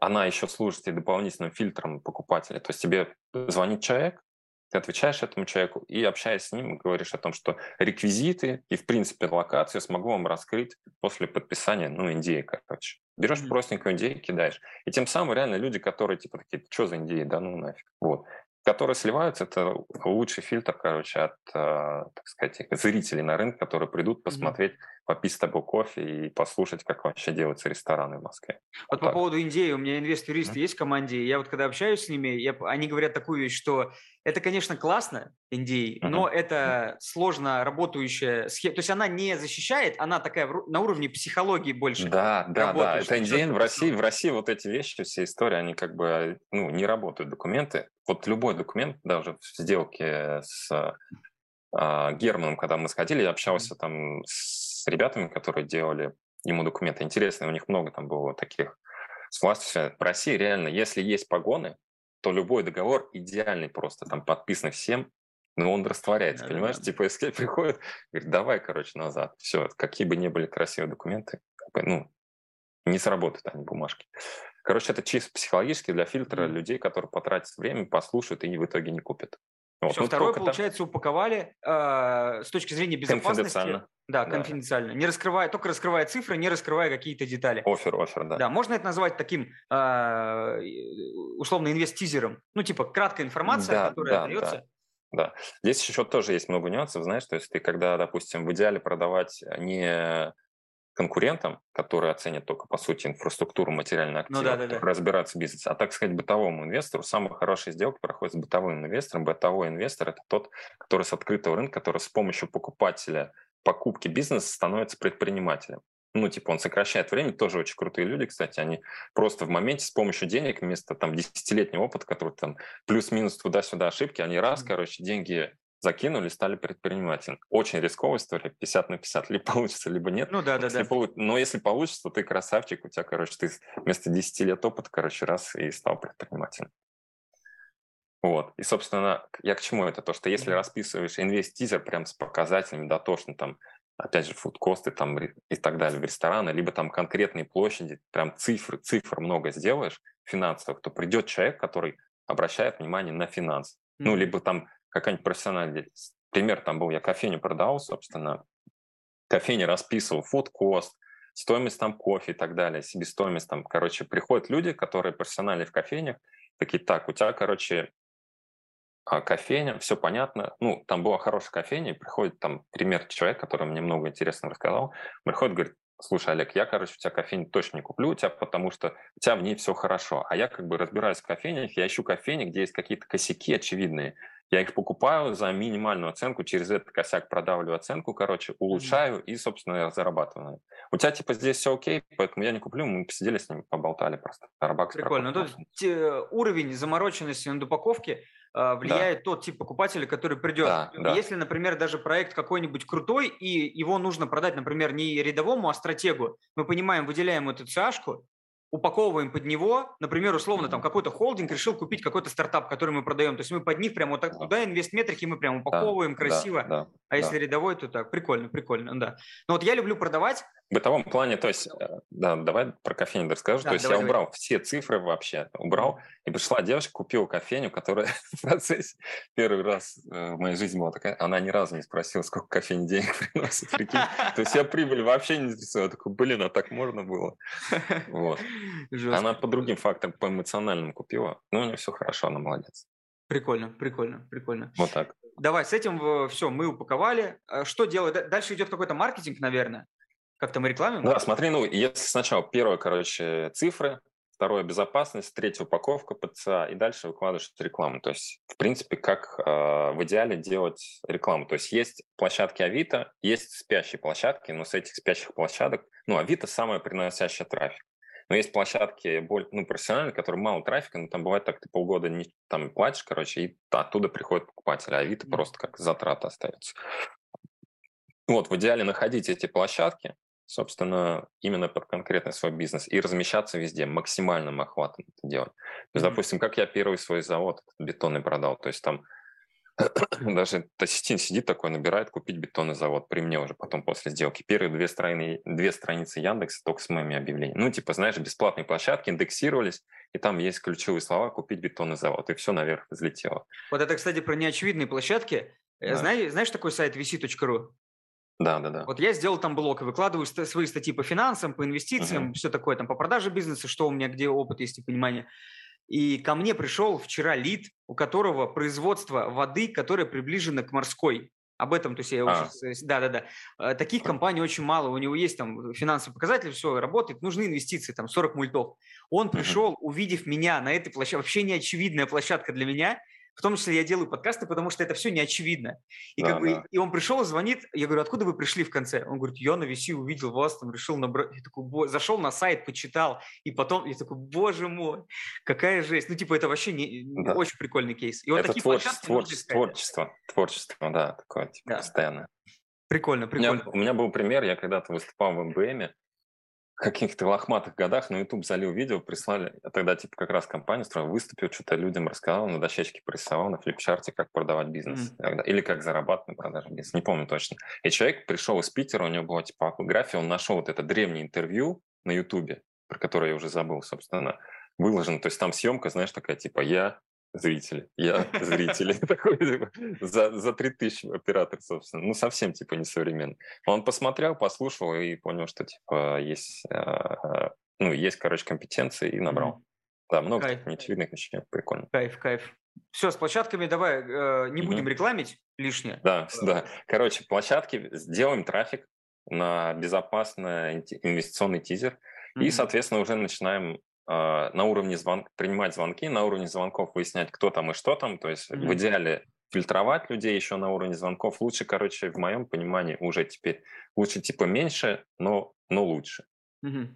она еще служит и дополнительным фильтром покупателя. То есть тебе звонит человек, ты отвечаешь этому человеку и, общаясь с ним, говоришь о том, что реквизиты и, в принципе, локацию смогу вам раскрыть после подписания, ну, индеи, короче. Берешь mm-hmm. простенькую индею, кидаешь. И тем самым реально люди, которые типа такие, что за индеи, да ну нафиг. Вот которые сливаются, это лучший фильтр, короче, от, э, так сказать, зрителей на рынок, которые придут посмотреть, mm-hmm. попить с тобой кофе и послушать, как вообще делаются рестораны в Москве. Вот, вот по так. поводу Индии, у меня инвест-юристы mm-hmm. есть в команде, я вот когда общаюсь с ними, я, они говорят такую вещь, что это, конечно, классно, Индии, mm-hmm. но это сложно работающая схема, то есть она не защищает, она такая на уровне психологии больше. Да, да, да, это Индиен в России, в России вот эти вещи, все истории, они как бы, ну, не работают, документы, вот любой документ, даже в сделке с э, Германом, когда мы сходили, я общался там с ребятами, которые делали ему документы. Интересно, у них много там было таких с властью. В России реально, если есть погоны, то любой договор идеальный просто, там подписан всем, но он растворяется, да, понимаешь? Да. Типа, если приходит, говорит, давай, короче, назад. Все, какие бы ни были красивые документы, ну, не сработают они, бумажки. Короче, это чисто психологически для фильтра mm. людей, которые потратят время, послушают и в итоге не купят. Вот. Все, ну, второе, получается, там... упаковали э, с точки зрения безопасности. Конфиденциально. Да, конфиденциально. Да. Не раскрывая, только раскрывая цифры, не раскрывая какие-то детали. Офер, офер, да. Да, можно это назвать таким э, условно инвестизером. Ну, типа краткая информация, да, которая да, дается. Да. Да, здесь еще тоже есть много нюансов, знаешь, то есть ты когда, допустим, в идеале продавать не конкурентам, которые оценят только, по сути, инфраструктуру материальной активы, ну, да, да, да. разбираться в бизнесе, а, так сказать, бытовому инвестору. Самые хорошие сделки проходят с бытовым инвестором. Бытовой инвестор – это тот, который с открытого рынка, который с помощью покупателя покупки бизнеса становится предпринимателем. Ну, типа, он сокращает время, тоже очень крутые люди, кстати, они просто в моменте с помощью денег вместо там десятилетнего опыта, который там плюс-минус туда-сюда ошибки, они раз, короче, деньги закинули, стали предпринимателем. Очень рисковая история, 50 на 50, либо <laughs> получится, либо нет. Ну да, да, да. Полу... Но если получится, то ты красавчик, у тебя, короче, ты вместо 10 лет опыта, короче, раз и стал предпринимателем. Вот. И, собственно, я к чему это? То, что если расписываешь инвест-тизер прям с показателями дотошно, там, опять же, фудкосты там и так далее в рестораны, либо там конкретные площади, прям цифры, цифр много сделаешь финансовых, то придет человек, который обращает внимание на финансы. Mm-hmm. Ну, либо там какая-нибудь профессиональная деятельность. Пример там был, я кофейню продал, собственно, кофейня расписывал фудкост, стоимость там кофе и так далее, себестоимость там, короче, приходят люди, которые профессиональны в кофейнях, такие, так, у тебя, короче, а, кофейня, все понятно. Ну, там была хорошая кофейня, и приходит там пример человека, который мне много интересного рассказал. Приходит, говорит, слушай, Олег, я, короче, у тебя кофейню точно не куплю у тебя, потому что у тебя в ней все хорошо. А я как бы разбираюсь в кофейнях, я ищу кофейни, где есть какие-то косяки очевидные. Я их покупаю за минимальную оценку, через этот косяк продавлю оценку, короче, улучшаю и, собственно, зарабатываю. У тебя, типа, здесь все окей, поэтому я не куплю, мы посидели с ним, поболтали просто. Starbucks Прикольно. Ну, то есть уровень замороченности над упаковки а, влияет да. тот тип покупателя, который придет. Да, да. Если, например, даже проект какой-нибудь крутой, и его нужно продать, например, не рядовому, а стратегу, мы понимаем, выделяем эту ЦАшку, упаковываем под него, например, условно, там какой-то холдинг решил купить какой-то стартап, который мы продаем, то есть мы под них прямо вот так, туда инвестметрики мы прям упаковываем да, красиво, да, да, а если да. рядовой, то так, прикольно, прикольно, да. Но вот я люблю продавать. В бытовом плане, то есть, э, да, давай про кофейню расскажу, да, то есть давай, я убрал давай. все цифры вообще, убрал, и пришла девушка, купила кофейню, которая <laughs> в процессе первый раз э, в моей жизни была такая, она ни разу не спросила, сколько кофейни денег <laughs> приносит, прикинь. <laughs> То есть я прибыль вообще не интересую, я такой, блин, а так можно было? Вот. Она по другим факторам, по эмоциональным купила. Ну, у нее все хорошо, она молодец. Прикольно, прикольно, прикольно. Вот так. Давай, с этим все, мы упаковали. Что делать? Дальше идет какой-то маркетинг, наверное. Как-то мы рекламим? Да, смотри, ну, если сначала первое, короче, цифры, второе – безопасность, третье – упаковка ПЦА, и дальше выкладываешь рекламу. То есть, в принципе, как э, в идеале делать рекламу. То есть, есть площадки Авито, есть спящие площадки, но с этих спящих площадок, ну, Авито – самая приносящая трафик. Но есть площадки более, ну, профессиональные, которые мало трафика, но там бывает так, ты полгода не, там платишь, короче, и оттуда приходит покупатель, а Авито mm-hmm. просто как затрата остается. Вот, в идеале находить эти площадки, собственно, именно под конкретный свой бизнес и размещаться везде, максимальным охватом это делать. То есть, mm-hmm. допустим, как я первый свой завод бетонный продал, то есть там <clears throat> даже Тассистин сидит такой, набирает купить бетонный завод при мне уже потом после сделки. Первые две, страны, две страницы Яндекса только с моими объявлениями. Ну, типа, знаешь, бесплатные площадки индексировались, и там есть ключевые слова «купить бетонный завод», и все наверх взлетело. Вот это, кстати, про неочевидные площадки. Э, да. Знаешь, знаешь такой сайт vc.ru? Да, да, да. Вот я сделал там блог и выкладываю свои статьи по финансам, по инвестициям, uh-huh. все такое, там по продаже бизнеса, что у меня, где опыт есть и понимание. И ко мне пришел вчера лид, у которого производство воды, которая приближена к морской. Об этом, то есть я а. уже... Да-да-да. Э, таких компаний очень мало. У него есть там финансовые показатели, все работает. Нужны инвестиции, там 40 мультов. Он пришел, увидев меня на этой площадке, вообще неочевидная площадка для меня, в том числе я делаю подкасты, потому что это все не очевидно. И, да, как бы, и он пришел, звонит, я говорю, откуда вы пришли в конце? Он говорит, я на VC увидел вас, там решил набрать. Я такой, зашел на сайт, почитал, и потом я такой, боже мой, какая жесть. Ну, типа, это вообще не, да. очень прикольный кейс. И вот это такие творчество, творчество, творчество, творчество, да, такое, типа, да. постоянное. Прикольно, прикольно. У меня, у меня был пример, я когда-то выступал в МБМе, каких-то лохматых годах на YouTube залил видео, прислали. Я тогда типа как раз компанию строил, выступил, что-то людям рассказал, на дощечке порисовал, на флипчарте, как продавать бизнес. Mm. Или как зарабатывать на продаже бизнеса, не помню точно. И человек пришел из Питера, у него была типа графия, он нашел вот это древнее интервью на YouTube, про которое я уже забыл, собственно, выложено. То есть там съемка, знаешь, такая типа я зрители. Я <laughs> зрители. Такой, типа, за, за 3000 оператор, собственно. Ну, совсем, типа, несовременный. Он посмотрел, послушал и понял, что, типа, есть, э, ну, есть, короче, компетенции и набрал. Да, много кайф. неочевидных вещей. Прикольно. Кайф, кайф. Все, с площадками давай э, не будем mm-hmm. рекламить лишнее. Да, да. Короче, площадки, сделаем трафик на безопасный инвестиционный тизер. Mm-hmm. И, соответственно, уже начинаем а, на уровне звонка, принимать звонки, на уровне звонков выяснять, кто там и что там. То есть mm-hmm. в идеале фильтровать людей еще на уровне звонков. Лучше, короче, в моем понимании уже теперь, лучше типа меньше, но, но лучше. Mm-hmm.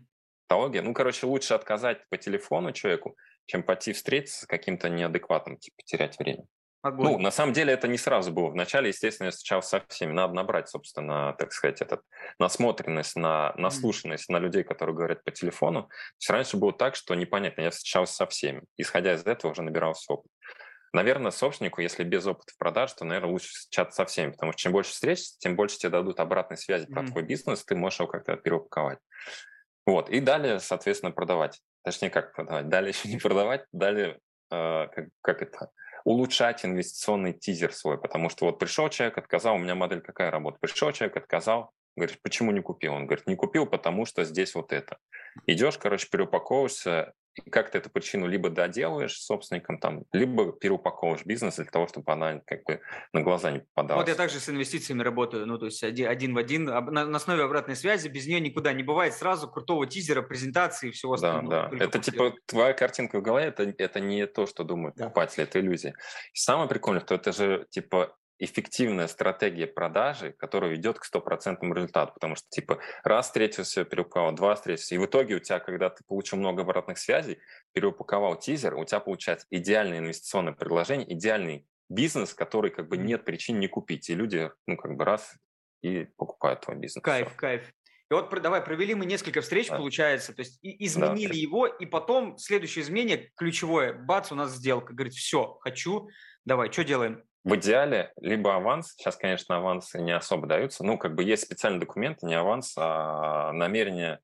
Технология. Ну, короче, лучше отказать по телефону человеку, чем пойти встретиться с каким-то неадекватным, типа терять время. Огонь. Ну, на самом деле это не сразу было. Вначале, естественно, я встречался со всеми. Надо набрать, собственно, так сказать, этот, насмотренность, на, наслушанность mm. на людей, которые говорят по телефону. То есть раньше было так, что непонятно, я встречался со всеми. Исходя из этого уже набирался опыт. Наверное, собственнику, если без опыта в продаж, то, наверное, лучше чат со всеми, потому что чем больше встреч, тем больше тебе дадут обратной связи mm-hmm. про твой бизнес, ты можешь его как-то переупаковать. Вот, и далее, соответственно, продавать. Точнее, как продавать? Далее <laughs> еще не продавать, далее, э, как, как это, улучшать инвестиционный тизер свой, потому что вот пришел человек, отказал, у меня модель какая работа? Пришел человек, отказал, говорит, почему не купил? Он говорит, не купил, потому что здесь вот это. Идешь, короче, переупаковываешься, и как ты эту причину либо доделаешь собственником, там, либо переупаковываешь бизнес для того, чтобы она как бы на глаза не попадалась. Вот я также с инвестициями работаю, ну, то есть один, один в один, на, на основе обратной связи, без нее никуда не бывает сразу крутого тизера, презентации и всего остального. Да, да. Это типа твоя картинка в голове, это, это не то, что думают да. покупатели, это иллюзия. И самое прикольное, что это же типа эффективная стратегия продажи, которая ведет к стопроцентному результату, потому что, типа, раз встретился, переупаковал, два встретился, и в итоге у тебя, когда ты получил много обратных связей, переупаковал тизер, у тебя получается идеальное инвестиционное предложение, идеальный бизнес, который, как бы, нет причин не купить, и люди, ну, как бы, раз и покупают твой бизнес. Кайф, Все. кайф. И вот давай, провели мы несколько встреч, да. получается, то есть изменили да. его, и потом следующее изменение, ключевое, бац, у нас сделка, говорит, все, хочу, давай, что делаем? В идеале либо аванс, сейчас, конечно, авансы не особо даются, ну, как бы есть специальный документ, не аванс, а намерение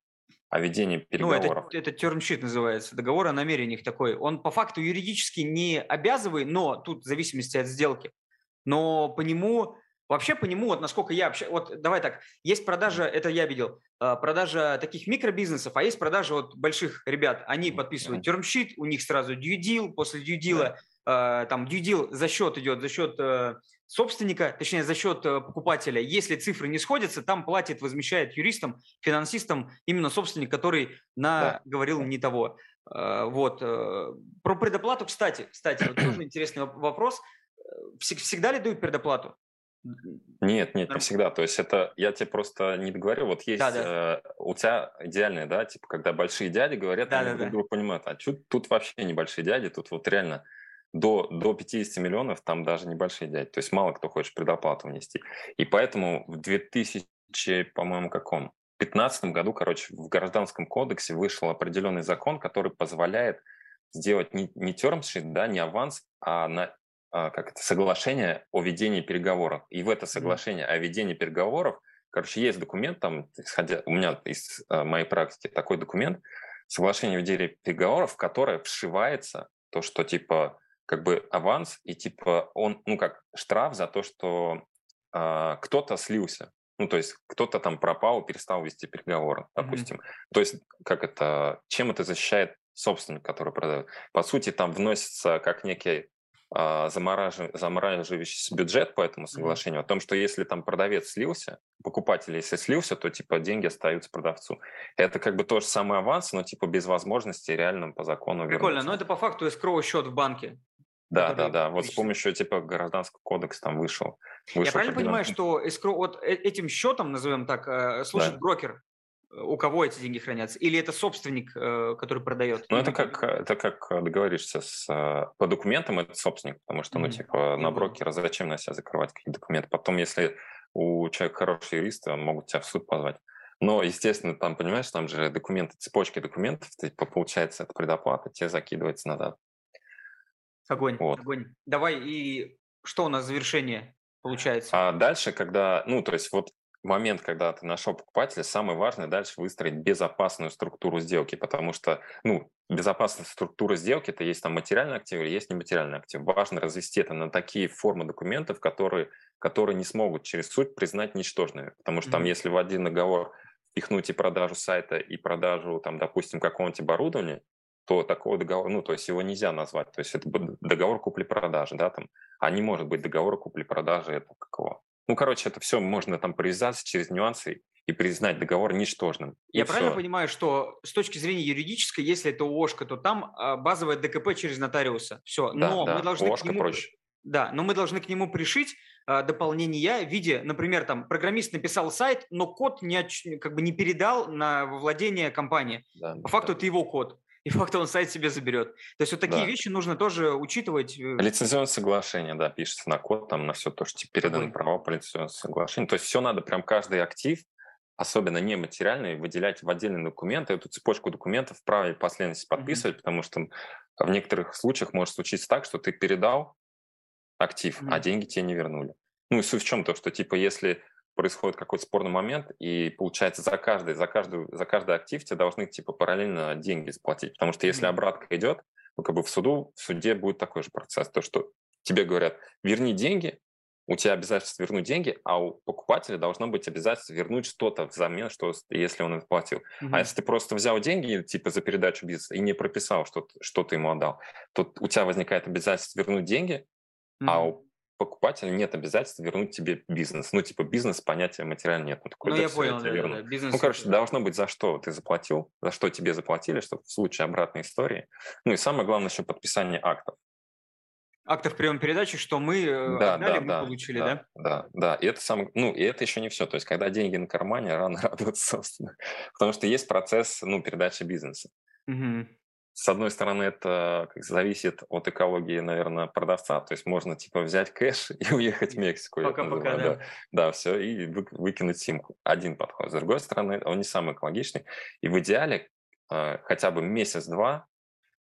о ведении переговоров. Ну, это, это sheet называется, договор о намерениях такой. Он по факту юридически не обязывает, но тут в зависимости от сделки. Но по нему, вообще по нему, вот насколько я общаюсь, вот давай так, есть продажа, это я видел, а, продажа таких микробизнесов, а есть продажа вот больших ребят. Они подписывают sheet, у них сразу deal, после deal Э, там due deal за счет идет, за счет э, собственника, точнее за счет э, покупателя. Если цифры не сходятся, там платит, возмещает юристам, финансистам именно собственник, который наговорил да. не того. Вот. Про предоплату, кстати, кстати, вот тоже <clears throat> интересный вопрос. Всегда ли дают предоплату? Нет, нет, не всегда. То есть это я тебе просто не договорю. Вот есть да, да. Э, у тебя идеальные, да, типа когда большие дяди говорят, да, они да, друг да. друга понимают, а чё, тут вообще небольшие дяди, тут вот реально до, до 50 миллионов там даже небольшие дяди. То есть мало кто хочет предоплату внести. И поэтому в 2000, по-моему, каком? В 2015 году, короче, в Гражданском кодексе вышел определенный закон, который позволяет сделать не, не термшит, да, не аванс, а на а, как это, соглашение о ведении переговоров. И в это соглашение о ведении переговоров, короче, есть документ, там, исходя, у меня из а, моей практики такой документ, соглашение о ведении переговоров, в которое вшивается то, что типа как бы аванс и типа он, ну как штраф за то, что э, кто-то слился. Ну, то есть кто-то там пропал, перестал вести переговоры, допустим. Mm-hmm. То есть как это, чем это защищает собственник, который продает? По сути, там вносится как некий а, замораживающийся бюджет по этому соглашению, mm-hmm. о том, что если там продавец слился, покупатель если слился, то типа деньги остаются продавцу. Это как бы то же самое аванс, но типа без возможности реально по закону Прикольно, вернуться. но это по факту эскроу счет в банке. Да, да, да. Вот с помощью типа гражданского кодекса там вышел. вышел Я правильно понимаю, что escrow, вот э, этим счетом, назовем так, э, служит да. брокер, э, у кого эти деньги хранятся? Или это собственник, который продает? Ну, это как, это как договоришься с... По документам это собственник, потому что, mm-hmm. ну, типа, на брокера зачем на себя закрывать какие-то документы? Потом, если у человека хороший юрист, могут тебя в суд позвать. Но, естественно, там, понимаешь, там же документы, цепочки документов, типа, получается, это предоплата, тебе закидывается назад. Огонь, вот. огонь. Давай, и что у нас завершение получается? А дальше, когда, ну, то есть вот момент, когда ты нашел покупателя, самое важное дальше выстроить безопасную структуру сделки, потому что, ну, безопасная структура сделки, это есть там материальный актив или есть нематериальный актив. Важно развести это на такие формы документов, которые, которые не смогут через суд признать ничтожными. Потому что mm-hmm. там, если в один договор впихнуть и продажу сайта, и продажу, там, допустим, какого-нибудь оборудования, то такого договора, ну, то есть его нельзя назвать. То есть это договор купли-продажи, да, там, а не может быть договора купли-продажи этого какого. Ну, короче, это все можно там привязаться через нюансы и признать договор ничтожным. Я правильно понимаю, что с точки зрения юридической, если это ООшка, то там а, базовое ДКП через нотариуса. Все. Да, но да, мы должны ООшка нему... проще. Да, но мы должны к нему пришить э, дополнения в виде, например, там программист написал сайт, но код не, как бы не передал на владение компании. Да, По факту да. это его код <laughs> и факто он сайт себе заберет. То есть вот такие да. вещи нужно тоже учитывать. Лицензионное соглашение, да, пишется на код, там на все то, что тебе переданы права по лицензионному соглашению. То есть все надо, прям каждый актив, особенно нематериальный, выделять в отдельный документ, и эту цепочку документов в правильной последовательности подписывать, mm-hmm. потому что в некоторых случаях может случиться так, что ты передал актив, mm-hmm. а деньги тебе не вернули. Ну и суть в чем? То, что типа если происходит какой-то спорный момент, и получается за каждый, за каждую, за каждый актив тебе должны типа параллельно деньги заплатить. Потому что если обратка идет, ну как бы в суду, в суде будет такой же процесс, то что тебе говорят, верни деньги, у тебя обязательство вернуть деньги, а у покупателя должно быть обязательство вернуть что-то взамен, что, если он это платил. Mm-hmm. А если ты просто взял деньги типа за передачу бизнеса и не прописал, что, что ты ему отдал, то у тебя возникает обязательство вернуть деньги, mm-hmm. а у покупателя нет обязательства вернуть тебе бизнес. Ну, типа, бизнес понятия материально нет. Ну, такой, ну, да, я понял, да, да, бизнес... Ну, короче, должно быть за что ты заплатил, за что тебе заплатили, чтобы в случае обратной истории. Ну, и самое главное еще подписание актов актов приема передачи, что мы э, да, отдали, да, мы да, получили, да? Да, да, да. И это самое, ну, и это еще не все. То есть, когда деньги на кармане, рано <laughs> радоваться, собственно. Потому что есть процесс, ну, передачи бизнеса. Угу. С одной стороны, это как зависит от экологии, наверное, продавца. То есть можно типа взять кэш <laughs> и уехать в Мексику. Пока-пока, да. да. Да, все, и вы, выкинуть симку. Один подход. С другой стороны, он не самый экологичный. И в идеале э, хотя бы месяц-два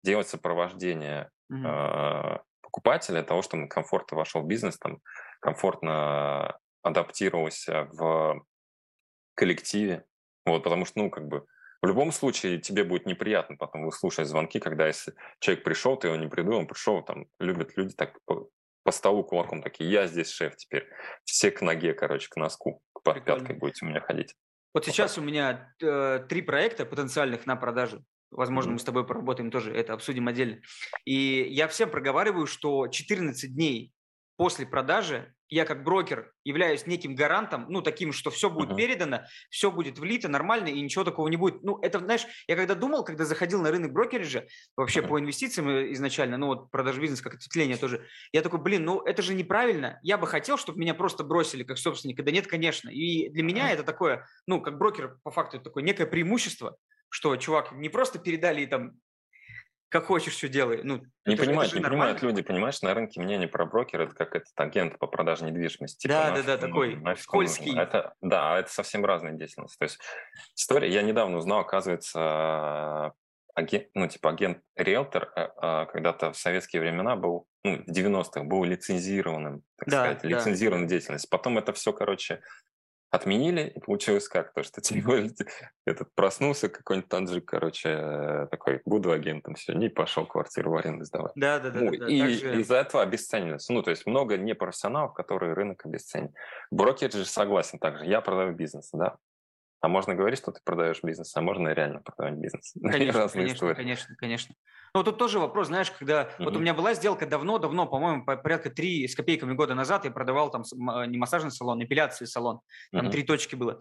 делать сопровождение угу. э, покупателя, того, чтобы он комфортно вошел в бизнес, там, комфортно адаптировался в коллективе. Вот, потому что, ну, как бы, в любом случае тебе будет неприятно потом выслушать звонки, когда если человек пришел, ты его не придумал, он пришел, там, любят люди так по, по столу кулаком такие, я здесь шеф теперь. Все к ноге, короче, к носку, под пяткой будете у меня ходить. Вот сейчас у меня э, три проекта потенциальных на продажу. Возможно, mm-hmm. мы с тобой поработаем тоже, это обсудим отдельно. И я всем проговариваю, что 14 дней после продажи я как брокер являюсь неким гарантом, ну, таким, что все будет uh-huh. передано, все будет влито нормально и ничего такого не будет. Ну, это, знаешь, я когда думал, когда заходил на рынок брокериджа, вообще uh-huh. по инвестициям э, изначально, ну, вот продажа бизнеса как ответвление тоже, я такой, блин, ну, это же неправильно. Я бы хотел, чтобы меня просто бросили как собственника. Да нет, конечно. И для меня uh-huh. это такое, ну, как брокер, по факту, это такое некое преимущество, что, чувак, не просто передали там как хочешь все делай. Ну, не это, понимают, это не нормально. понимают люди, понимаешь, на рынке мнение про брокера это как этот агент по продаже недвижимости. Типа, да, да, да, такой скользкий. Это, да, это совсем разная деятельность. То есть история, я недавно узнал, оказывается, агент, ну, типа агент-риэлтор э, э, когда-то в советские времена был, ну, в 90-х был лицензированным, так да, сказать, лицензированной да. деятельностью. Потом это все, короче, отменили, и получилось как? То, что <laughs> типа, этот проснулся какой-нибудь таджик, короче, такой, буду агентом сегодня, и пошел квартиру в аренду сдавать. Да, да, да. Ну, да, и также... из-за этого обесценивается. Ну, то есть много непрофессионалов, которые рынок обесценит. Брокер же согласен также, я продаю бизнес, да, а можно говорить, что ты продаешь бизнес, а можно реально продавать бизнес. <laughs> Конечно, конечно, конечно, конечно. Ну, тут тоже вопрос, знаешь, когда... Mm-hmm. Вот у меня была сделка давно-давно, по-моему, порядка три с копейками года назад я продавал там не массажный салон, эпиляции салон. Там mm-hmm. три точки было.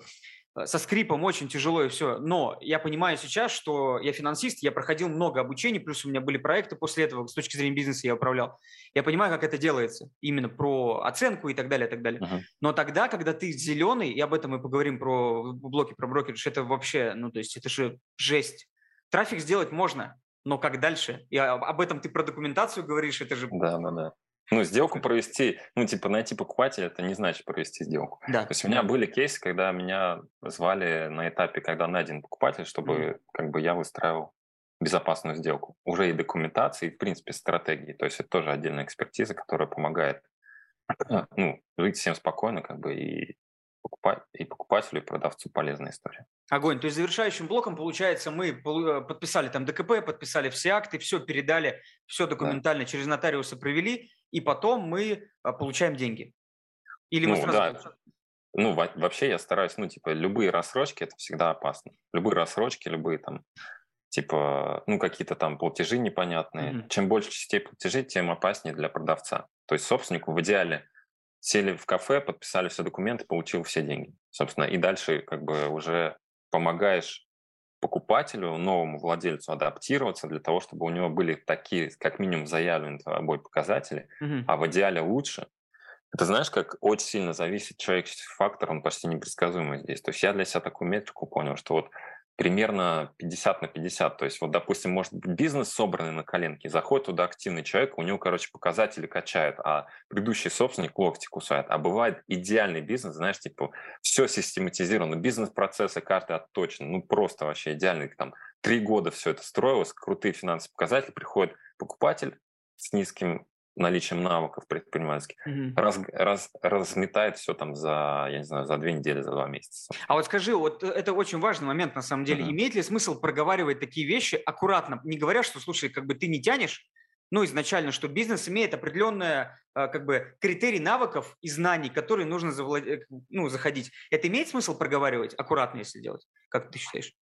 Э, со скрипом очень тяжело и все. Но я понимаю сейчас, что я финансист, я проходил много обучений, плюс у меня были проекты после этого, с точки зрения бизнеса я управлял. Я понимаю, как это делается, именно про оценку и так далее, и так далее. Uh-huh. Но тогда, когда ты зеленый, и об этом мы поговорим про блоки, про брокеридж, это вообще, ну, то есть это же жесть. Трафик сделать можно, но как дальше? И об этом ты про документацию говоришь, это же... Да, да, да. Ну, сделку провести, ну, типа, найти покупателя, это не значит провести сделку. Да. То есть у меня были кейсы, когда меня звали на этапе, когда найден покупатель, чтобы mm. как бы я выстраивал безопасную сделку. Уже и документации, и, в принципе, стратегии. То есть это тоже отдельная экспертиза, которая помогает ну, жить всем спокойно, как бы, и покупать, и покупателю, и продавцу полезная история. Огонь. То есть завершающим блоком, получается, мы э, подписали там ДКП, подписали все акты, все передали, все документально да. через нотариуса провели, и потом мы а, получаем деньги. Или мы ну, сразу... Да. Ну, вообще я стараюсь, ну, типа, любые рассрочки – это всегда опасно. Любые рассрочки, любые там, типа, ну, какие-то там платежи непонятные. Mm-hmm. Чем больше частей платежей, тем опаснее для продавца. То есть собственнику в идеале сели в кафе, подписали все документы, получил все деньги. Собственно, и дальше как бы уже помогаешь покупателю, новому владельцу адаптироваться для того, чтобы у него были такие, как минимум, заявленные тобой показатели, mm-hmm. а в идеале лучше. Это знаешь, как очень сильно зависит человеческий фактор, он почти непредсказуемый здесь. То есть я для себя такую метрику понял, что вот примерно 50 на 50. То есть, вот, допустим, может быть бизнес собранный на коленке, заходит туда активный человек, у него, короче, показатели качают, а предыдущий собственник локти кусает. А бывает идеальный бизнес, знаешь, типа, все систематизировано, бизнес-процессы каждый отточен, ну, просто вообще идеальный. Там, три года все это строилось, крутые финансовые показатели, приходит покупатель с низким наличием навыков предпринимательских, mm-hmm. раз, раз, разметает все там за, я не знаю, за две недели, за два месяца. А вот скажи, вот это очень важный момент на самом деле. Mm-hmm. Имеет ли смысл проговаривать такие вещи аккуратно, не говоря, что, слушай, как бы ты не тянешь, ну, изначально, что бизнес имеет определенные а, как бы критерий навыков и знаний, которые нужно завлад... Э, ну, заходить. Это имеет смысл проговаривать аккуратно, если делать? Как ты считаешь?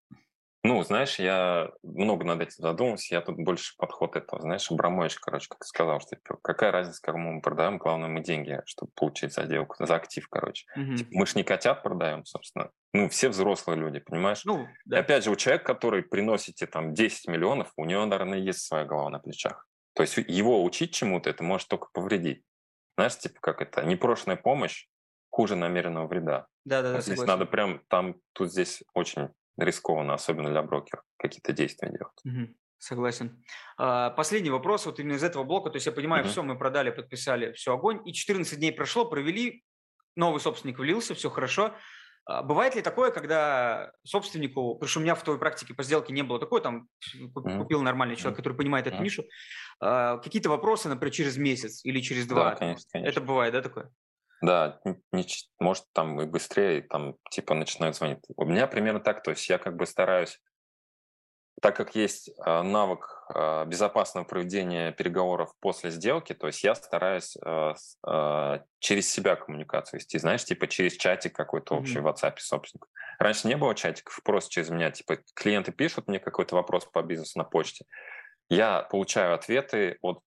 Ну, знаешь, я много над этим задумался, я тут больше подход этого, знаешь, Абрамович, короче, как сказал, что типа, какая разница, кому мы продаем, главное, мы деньги, чтобы получить за сделку, за актив, короче. Угу. Типа, мы ж не котят продаем, собственно. Ну, все взрослые люди, понимаешь? Ну, да. И опять же, у человека, который приносите там 10 миллионов, у него, наверное, есть своя голова на плечах. То есть его учить чему-то, это может только повредить. Знаешь, типа как это, непрошенная помощь хуже намеренного вреда. Да, да, да. Здесь согласен. надо прям там, тут здесь очень рискованно, особенно для брокера, какие-то действия делать. Угу. Согласен. А, последний вопрос вот именно из этого блока. То есть я понимаю, угу. все, мы продали, подписали, все, огонь. И 14 дней прошло, провели, новый собственник влился, все хорошо. А, бывает ли такое, когда собственнику, потому что у меня в твоей практике по сделке не было такой, там купил нормальный человек, который понимает эту нишу, а, какие-то вопросы, например, через месяц или через два? Да, конечно, конечно. Это бывает, да, такое? Да, не, может там и быстрее, там типа начинают звонить. У меня примерно так, то есть я как бы стараюсь, так как есть э, навык э, безопасного проведения переговоров после сделки, то есть я стараюсь э, э, через себя коммуникацию вести, знаешь, типа через чатик какой-то общий mm-hmm. в WhatsApp собственник. Раньше не было чатиков, просто через меня, типа клиенты пишут мне какой-то вопрос по бизнесу на почте, я получаю ответы от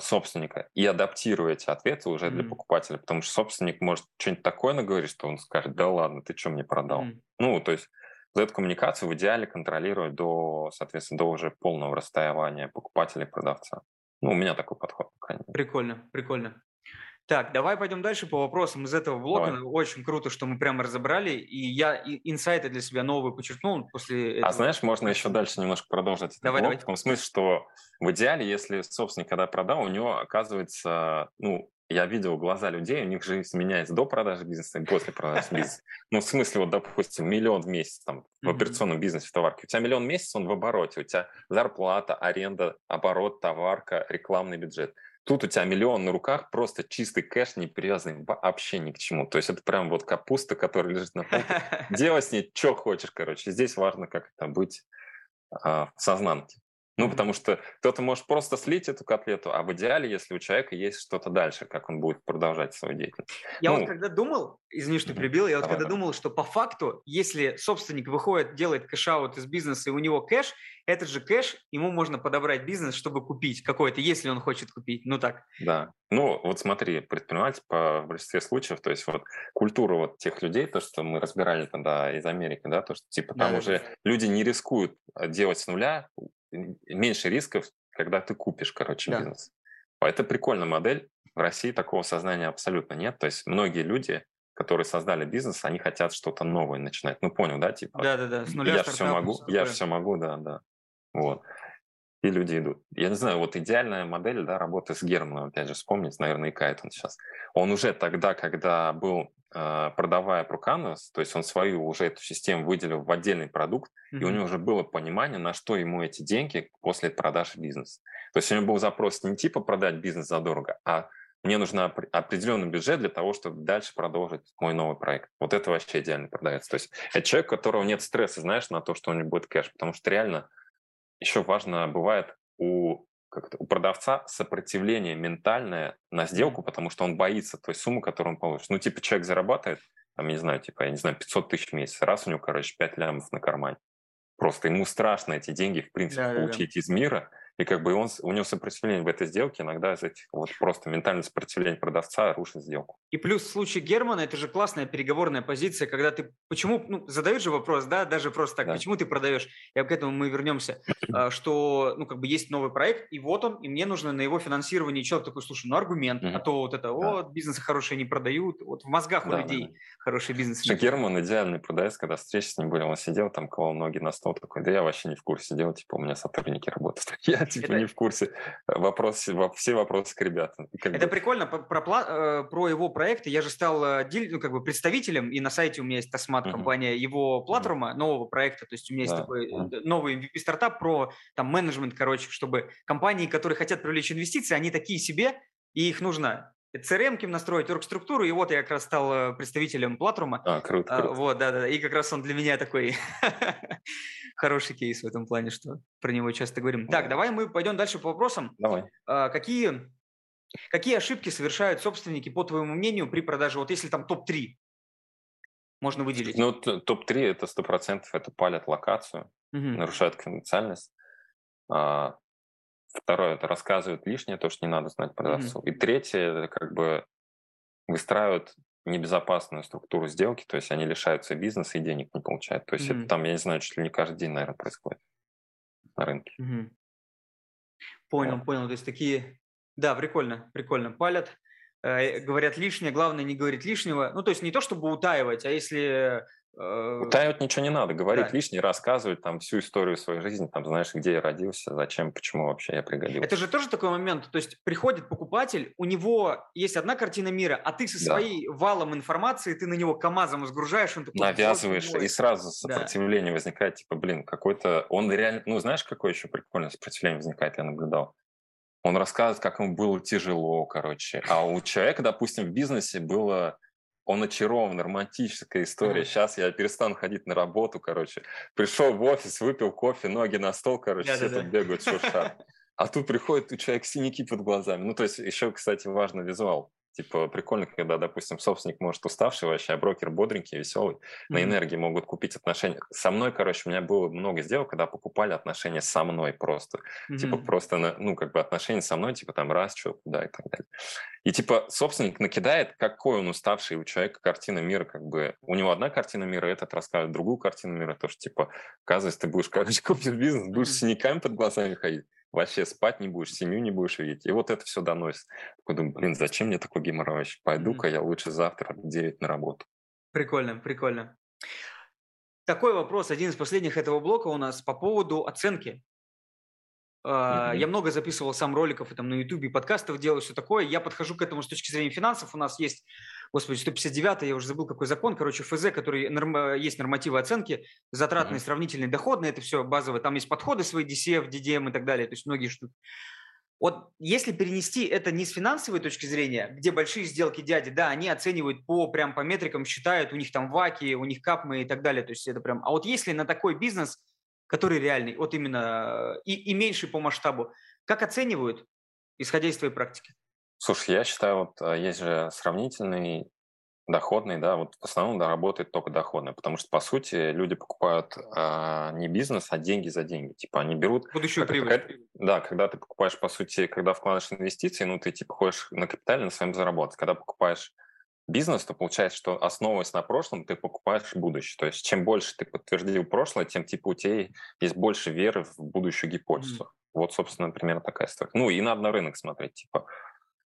собственника и адаптирую эти ответы уже mm-hmm. для покупателя, потому что собственник может что-нибудь такое наговорить, что он скажет, да ладно, ты что мне продал? Mm-hmm. Ну, то есть вот эту коммуникацию в идеале контролировать до, соответственно, до уже полного расстояния покупателя и продавца. Ну, у меня такой подход, по крайней мере. Прикольно, прикольно. Так, давай пойдем дальше по вопросам из этого блока. Давай. Очень круто, что мы прямо разобрали, и я инсайты для себя новые подчеркнул после а этого. А знаешь, можно еще дальше немножко продолжить этот давай, блок, давай. в том смысле, что в идеале, если собственник когда продал, у него оказывается, ну, я видел глаза людей, у них же изменяется до продажи бизнеса и после продажи бизнеса. <laughs> Ну, в смысле, вот, допустим, миллион в месяц там, в операционном бизнесе, в товарке. У тебя миллион в месяц, он в обороте. У тебя зарплата, аренда, оборот, товарка, рекламный бюджет. Тут у тебя миллион на руках, просто чистый кэш, не привязанный вообще ни к чему. То есть это прям вот капуста, которая лежит на полке. <laughs> Делай с ней что хочешь, короче. Здесь важно как это быть а, в сознанке. Ну, потому что кто-то может просто слить эту котлету, а в идеале, если у человека есть что-то дальше, как он будет продолжать свою деятельность. Я ну, вот когда думал, извини, что перебил, я вот давай, когда думал, что по факту, если собственник выходит, делает cash-out из бизнеса, и у него кэш, этот же кэш, ему можно подобрать бизнес, чтобы купить какой-то, если он хочет купить. Ну так. Да. Ну, вот смотри, предприниматель по большинстве случаев, то есть вот культура вот тех людей, то, что мы разбирали тогда из Америки, да, то, что типа там да, уже да. люди не рискуют э, делать с нуля, меньше рисков, когда ты купишь, короче, да. бизнес. Это прикольная модель. В России такого сознания абсолютно нет. То есть многие люди, которые создали бизнес, они хотят что-то новое начинать. Ну, понял, да? Типа, да, да, да. С нуля я все могу, я все могу, да, да. Вот. И люди идут. Я не знаю, вот идеальная модель, да, работы с Германом, опять же, вспомнить, наверное, и Кайтон сейчас. Он уже тогда, когда был продавая Пруканус, то есть он свою уже эту систему выделил в отдельный продукт, mm-hmm. и у него уже было понимание, на что ему эти деньги после продажи бизнеса. То есть у него был запрос не типа продать бизнес задорого, а мне нужен определенный бюджет для того, чтобы дальше продолжить мой новый проект. Вот это вообще идеально продается. То есть это человек, у которого нет стресса, знаешь, на то, что у него будет кэш, потому что реально еще важно бывает у как у продавца сопротивление ментальное на сделку, потому что он боится той суммы, которую он получит. Ну, типа, человек зарабатывает, там, я не знаю, типа, я не знаю, 500 тысяч в месяц, раз у него, короче, 5 лямов на кармане. Просто ему страшно эти деньги, в принципе, да, получить да. из мира, и как бы он, у него сопротивление в этой сделке, иногда из этих вот просто ментальное сопротивление продавца рушит сделку. И плюс в случае Германа это же классная переговорная позиция, когда ты почему, ну, задаешь же вопрос, да, даже просто так, да. почему ты продаешь, и к этому мы вернемся, а, что, ну, как бы есть новый проект, и вот он, и мне нужно на его финансирование, человек такой, слушай, ну, аргумент, а то вот это, вот, бизнесы хорошие не продают, вот в мозгах у людей хороший бизнес. Герман идеальный продавец, когда встречи с ним были, он сидел там, клал ноги на стол, такой, да я вообще не в курсе дел, типа, у меня сотрудники работают. <laughs> Я типа не в курсе. Вопрос, все вопросы к ребятам. Это прикольно. Про, э, про его проекты я же стал э, ну, как бы представителем, и на сайте у меня есть Тасмат, компания его платформа, нового проекта. То есть у меня есть такой uh-huh. новый MVP-стартап про там менеджмент, короче, чтобы компании, которые хотят привлечь инвестиции, они такие себе, и их нужно CRM настроить, оргструктуру, и вот я как раз стал э, представителем Платрума. А, круто, круто. Вот, да-да, и как раз он для меня такой <laughs> хороший кейс в этом плане, что про него часто говорим. Так, давай мы пойдем дальше по вопросам. Давай. А, какие, какие ошибки совершают собственники, по твоему мнению, при продаже? Вот если там топ-3 можно выделить. Ну, топ-3 это 100% это палят локацию, угу. нарушают конфиденциальность. А, Второе, это рассказывают лишнее, то, что не надо знать продавцу. Mm-hmm. И третье, это как бы выстраивают небезопасную структуру сделки, то есть они лишаются бизнеса и денег не получают. То есть mm-hmm. это там, я не знаю, чуть ли не каждый день, наверное, происходит на рынке. Mm-hmm. Понял, вот. понял. То есть такие, да, прикольно, прикольно. Палят, э, говорят лишнее, главное не говорить лишнего. Ну, то есть не то, чтобы утаивать, а если Утаивать ничего не надо, говорить да. лишнее, рассказывать там всю историю своей жизни, там знаешь, где я родился, зачем, почему вообще я пригодился. Это же тоже такой момент, то есть приходит покупатель, у него есть одна картина мира, а ты со своей да. валом информации, ты на него КАМАЗом сгружаешь, он такой... Навязываешь, и сразу сопротивление да. возникает, типа, блин, какой-то... Он реально... Ну, знаешь, какое еще прикольное сопротивление возникает, я наблюдал? Он рассказывает, как ему было тяжело, короче. А у человека, допустим, в бизнесе было он очарован, романтическая история. Сейчас я перестану ходить на работу, короче. Пришел в офис, выпил кофе, ноги на стол, короче, все тут бегают, шуршат. А тут приходит у человека синяки под глазами. Ну, то есть еще, кстати, важно визуал. Типа прикольно, когда, допустим, собственник может уставший вообще, а брокер бодренький, веселый, mm-hmm. на энергии могут купить отношения. Со мной, короче, у меня было много сделок, когда покупали отношения со мной просто. Mm-hmm. Типа просто, ну, как бы отношения со мной, типа там раз, что, куда и так далее. И типа собственник накидает, какой он уставший у человека картина мира, как бы у него одна картина мира, этот рассказывает другую картину мира, то что типа, оказывается, ты будешь, короче, <laughs> купить бизнес, будешь с синяками под глазами ходить вообще спать не будешь, семью не будешь видеть. И вот это все доносит. Такой думаю, блин, зачем мне такой геморрой? Пойду-ка я лучше завтра в 9 на работу. Прикольно, прикольно. Такой вопрос, один из последних этого блока у нас по поводу оценки. Mm-hmm. Я много записывал сам роликов и там на YouTube, и подкастов делаю, все такое. Я подхожу к этому с точки зрения финансов. У нас есть господи, 159 я уже забыл, какой закон, короче, ФЗ, который норм, есть нормативы оценки, затратные, mm-hmm. сравнительные, доходные, это все базовые, там есть подходы свои, DCF, DDM и так далее, то есть многие штуки. Вот если перенести это не с финансовой точки зрения, где большие сделки дяди, да, они оценивают по прям по метрикам, считают, у них там ваки, у них капмы и так далее, то есть это прям. А вот если на такой бизнес, который реальный, вот именно и, и меньший по масштабу, как оценивают, исходя из твоей практики? Слушай, я считаю, вот а, есть же сравнительный, доходный, да, вот в основном да, работает только доходный, потому что, по сути, люди покупают а, не бизнес, а деньги за деньги. Типа они берут... Будущую прибыль. да, когда ты покупаешь, по сути, когда вкладываешь инвестиции, ну, ты типа ходишь на капитале, на своем заработке. Когда покупаешь бизнес, то получается, что основываясь на прошлом, ты покупаешь будущее. То есть чем больше ты подтвердил прошлое, тем типа у тебя есть больше веры в будущую гипотезу. Mm. Вот, собственно, например, такая история. Ну, и надо на рынок смотреть. Типа,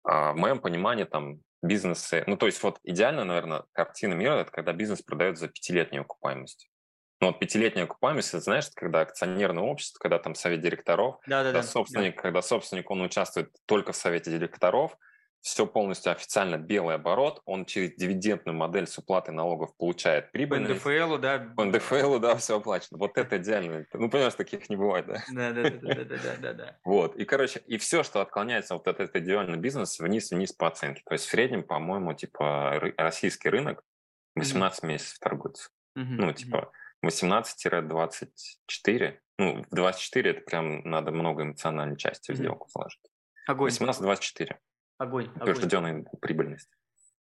в моем понимании там бизнесы, ну то есть вот идеально, наверное, картина мира это когда бизнес продает за пятилетнюю окупаемость. Ну вот пятилетняя окупаемость, это знаешь, когда акционерное общество, когда там совет директоров, да, да, когда, да, собственник, да. когда собственник, он участвует только в совете директоров, все полностью официально белый оборот, он через дивидендную модель с уплатой налогов получает прибыль. По НДФЛу, да. По НДФЛу, да, все оплачено. Вот это идеально. Ну, понимаешь, таких не бывает, да? Да, да, да, да, да, да. <laughs> Вот, и, короче, и все, что отклоняется вот от этого идеального бизнеса, вниз-вниз по оценке. То есть в среднем, по-моему, типа российский рынок 18 месяцев торгуется. Ну, типа 18-24. Ну, в 24 это прям надо много эмоциональной части в сделку вложить. Огонь. 18-24. Огонь. Утвержденная прибыльность.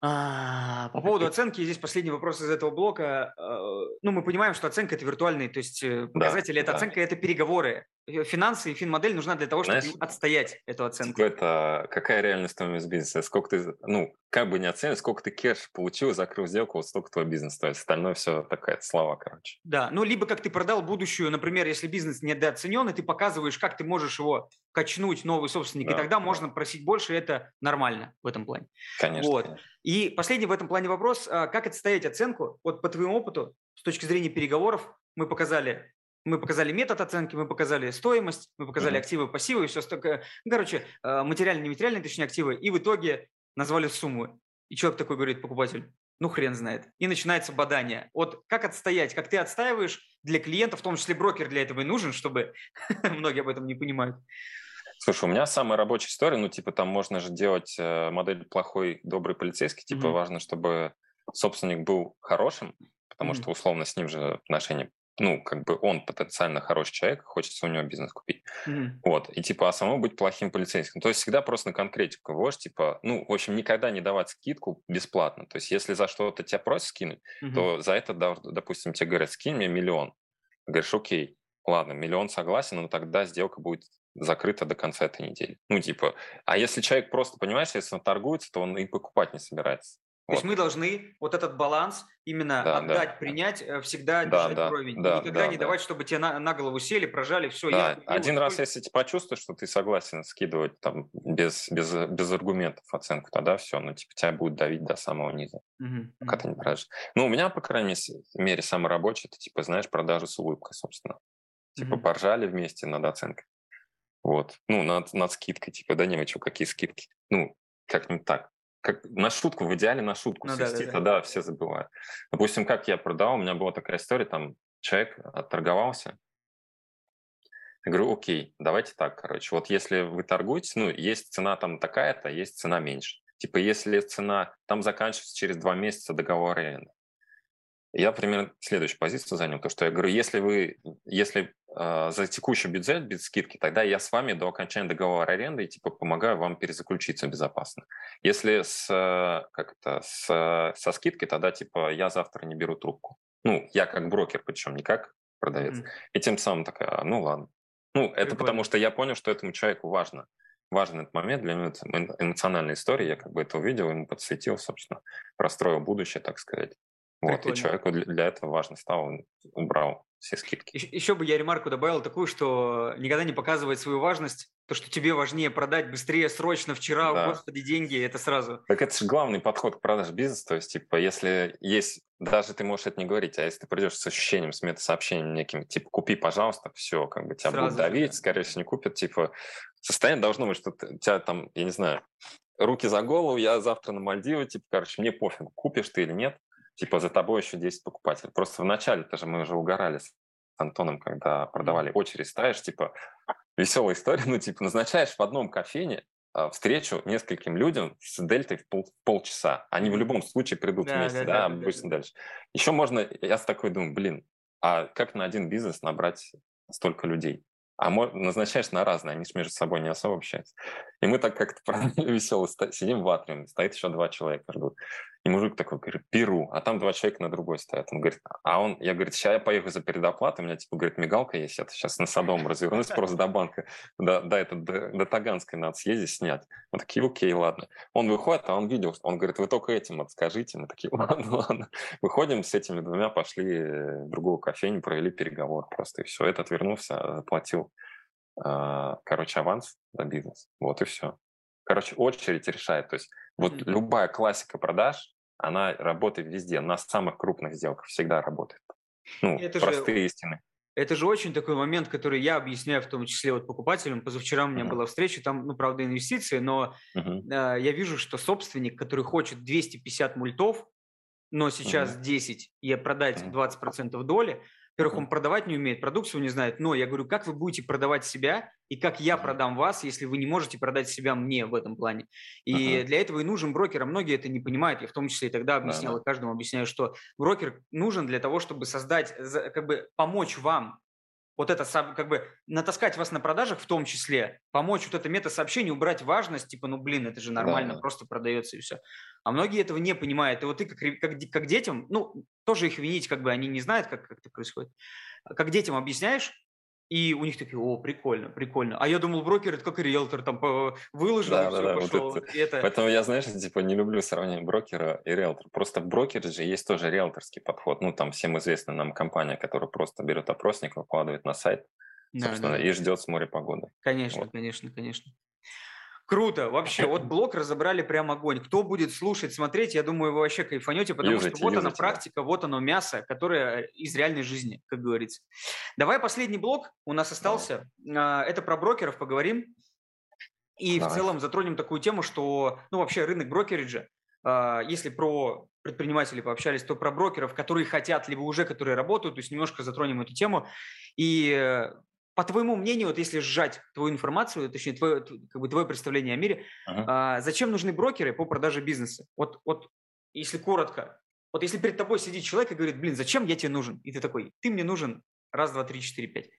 А, по поводу оценки, здесь последний вопрос из этого блока. А, ну, мы понимаем, что оценка – это виртуальный, то есть э, показатели, да, это да. оценка – это переговоры. Э, финансы и финмодель нужна для того, чтобы Знаешь, отстоять эту оценку. Это какая реальная стоимость бизнеса? Сколько ты, ну, как бы не оценивать, сколько ты кэш получил, закрыл сделку, вот столько твой бизнес стоит. Остальное все такая слова, короче. Да, ну, либо как ты продал будущую, например, если бизнес недооценен, и ты показываешь, как ты можешь его качнуть, новый собственник, да, и тогда да. можно просить больше, это нормально в этом плане. Конечно, вот. конечно. И последний в этом плане вопрос, а, как отстоять оценку? Вот по твоему опыту, с точки зрения переговоров, мы показали мы показали метод оценки, мы показали стоимость, мы показали mm-hmm. активы, пассивы, и все столько. Ну, короче, а, материальные, нематериальные, точнее, активы. И в итоге назвали сумму. И человек такой говорит, покупатель, ну хрен знает. И начинается бадание. Вот как отстоять, как ты отстаиваешь для клиента, в том числе брокер для этого и нужен, чтобы <laughs> многие об этом не понимают. Слушай, у меня самая рабочая история, ну, типа, там можно же делать э, модель плохой, добрый полицейский, типа, mm-hmm. важно, чтобы собственник был хорошим, потому mm-hmm. что, условно, с ним же отношения ну, как бы он потенциально хороший человек, хочется у него бизнес купить. Mm-hmm. Вот. И типа, а самому быть плохим полицейским. То есть всегда просто на конкретику вождь, типа, ну, в общем, никогда не давать скидку бесплатно. То есть если за что-то тебя просят скинуть, mm-hmm. то за это, допустим, тебе говорят, скинь мне миллион. Говоришь, окей, ладно, миллион согласен, но тогда сделка будет закрыта до конца этой недели. Ну, типа, а если человек просто, понимаешь, если он торгуется, то он и покупать не собирается. То есть мы должны вот этот баланс именно да, отдать, да. принять, э, всегда да, держать да, уровень. Да, никогда да, не да. давать, чтобы тебе на, на голову сели, прожали, все. Да. Я, Один раз, сколько... если ты почувствуешь, что ты согласен скидывать там без, без, без аргументов оценку, тогда все, ну, типа, тебя будет давить до самого низа, угу. пока ты не прожишь. Ну, у меня, по крайней мере, самый рабочий, это, типа, знаешь, продажи с улыбкой, собственно. Типа, угу. поржали вместе над оценкой. Вот. Ну, над, над скидкой, типа, да не, вы что, какие скидки? Ну, как-нибудь так как на шутку, в идеале на шутку ну, свести, да, да, тогда да. все забывают. Допустим, как я продал, у меня была такая история, там человек отторговался, я говорю, окей, давайте так, короче, вот если вы торгуете, ну, есть цена там такая-то, есть цена меньше. Типа, если цена там заканчивается через два месяца договор аренды, я примерно следующую позицию занял, то что я говорю, если вы, если за текущий бюджет без скидки, тогда я с вами до окончания договора аренды типа помогаю вам перезаключиться безопасно. Если с, как это, с, со скидкой, тогда типа я завтра не беру трубку. Ну, я как брокер, причем не как продавец. Mm-hmm. И тем самым такая, ну ладно. Ну, это Прикольно. потому что я понял, что этому человеку важно. Важный этот момент, для это эмоциональная история, я как бы это увидел, ему подсветил, собственно, простроил будущее, так сказать. Вот, и человеку для этого важно стало, он убрал все скидки. Еще бы я ремарку добавил такую, что никогда не показывать свою важность, то, что тебе важнее продать быстрее, срочно, вчера, да. господи, деньги, это сразу. Так это же главный подход к продаже бизнеса, то есть, типа, если есть, даже ты можешь это не говорить, а если ты придешь с ощущением, с метасообщением неким, типа, купи, пожалуйста, все, как бы тебя сразу будут давить, да. скорее всего, не купят, типа, состояние должно быть, что у тебя там, я не знаю, руки за голову, я завтра на Мальдивы, типа, короче, мне пофиг, купишь ты или нет, типа за тобой еще 10 покупателей. Просто в начале тоже мы уже угорали с Антоном, когда продавали очередь, ставишь, типа, <laughs> веселая история, ну, типа, назначаешь в одном кофейне а, встречу нескольким людям с дельтой в пол, полчаса. Они в любом случае придут да, вместе, да, да, да обычно да. дальше. Еще можно, я с такой думаю, блин, а как на один бизнес набрать столько людей? а назначаешь на разные, они же между собой не особо общаются. И мы так как-то <laughs> весело сидим в атриуме, стоит еще два человека ждут. И мужик такой говорит, Перу, а там два человека на другой стоят. Он говорит, а он, я, говорит, сейчас я поехал за передоплату, у меня, типа, говорит, мигалка есть, я сейчас на Садом развернусь <laughs> просто до банка, до, до, это, до, до Таганской надо съездить, снять. Мы такие, окей, ладно. Он выходит, а он видел, он говорит, вы только этим отскажите. Мы такие, <laughs> ладно, ладно. Выходим с этими двумя, пошли в другую кофейню, провели переговор просто, и все. Этот вернулся, заплатил, а, короче, аванс за бизнес. Вот и все. Короче, очередь решает. То есть вот mm-hmm. любая классика продаж, она работает везде, на самых крупных сделках всегда работает. Ну, это простые же, истины. Это же очень такой момент, который я объясняю в том числе вот покупателям. Позавчера у меня mm-hmm. была встреча, там, ну, правда, инвестиции, но mm-hmm. э, я вижу, что собственник, который хочет 250 мультов, но сейчас mm-hmm. 10 и продать mm-hmm. 20% доли, во-первых, он продавать не умеет, продукцию не знает, но я говорю, как вы будете продавать себя и как я продам вас, если вы не можете продать себя мне в этом плане. И uh-huh. для этого и нужен брокер, а многие это не понимают. Я в том числе и тогда объяснял, uh-huh. и каждому объясняю, что брокер нужен для того, чтобы создать, как бы помочь вам вот это как бы натаскать вас на продажах в том числе, помочь вот это мета-сообщение, убрать важность, типа, ну, блин, это же нормально, да. просто продается и все. А многие этого не понимают. И вот ты как, как, как детям, ну, тоже их винить, как бы они не знают, как, как это происходит. Как детям объясняешь, и у них такие, о, прикольно, прикольно. А я думал, брокер это как риэлтор, там выложил, да, и все, да, пошел. Вот это. это... Поэтому я, знаешь, типа не люблю сравнение брокера и риэлтора. Просто в брокере же есть тоже риэлторский подход. Ну, там всем известна нам компания, которая просто берет опросник, выкладывает на сайт, собственно, да, да. и ждет с моря погоды. Конечно, вот. конечно, конечно. Круто, вообще, вот <laughs> блок разобрали прям огонь. Кто будет слушать, смотреть, я думаю, вы вообще кайфанете, потому юзайте, что вот юзайте, она практика, да. вот оно мясо, которое из реальной жизни, как говорится. Давай последний блок у нас остался. Да. Это про брокеров поговорим. И Давай. в целом затронем такую тему, что, ну, вообще рынок брокериджа, а, если про предпринимателей пообщались, то про брокеров, которые хотят, либо уже которые работают, то есть немножко затронем эту тему. И по твоему мнению, вот если сжать твою информацию, точнее, твое, как бы, твое представление о мире, uh-huh. а, зачем нужны брокеры по продаже бизнеса? Вот, вот если коротко, вот если перед тобой сидит человек и говорит, блин, зачем я тебе нужен? И ты такой, ты мне нужен раз, два, три, четыре, пять.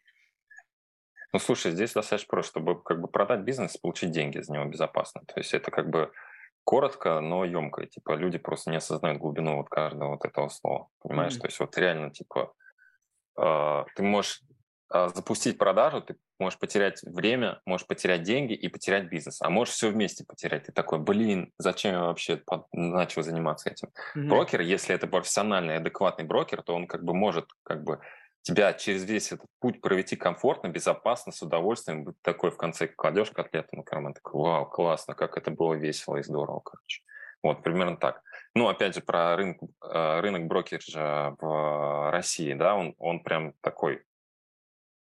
Ну, слушай, здесь достаточно просто, чтобы как бы продать бизнес, получить деньги за него безопасно. То есть это как бы коротко, но емко. Типа люди просто не осознают глубину вот каждого вот этого слова. Понимаешь? Mm-hmm. То есть вот реально, типа, э, ты можешь запустить продажу, ты можешь потерять время, можешь потерять деньги и потерять бизнес. А можешь все вместе потерять. Ты такой, блин, зачем я вообще начал заниматься этим? Mm-hmm. Брокер, если это профессиональный, адекватный брокер, то он как бы может как бы тебя через весь этот путь провести комфортно, безопасно, с удовольствием. Быть такой в конце кладешь котлету на карман, такой, вау, классно, как это было весело и здорово, короче. Вот, примерно так. Ну, опять же, про рынок, э, рынок брокериджа в России, да, он, он прям такой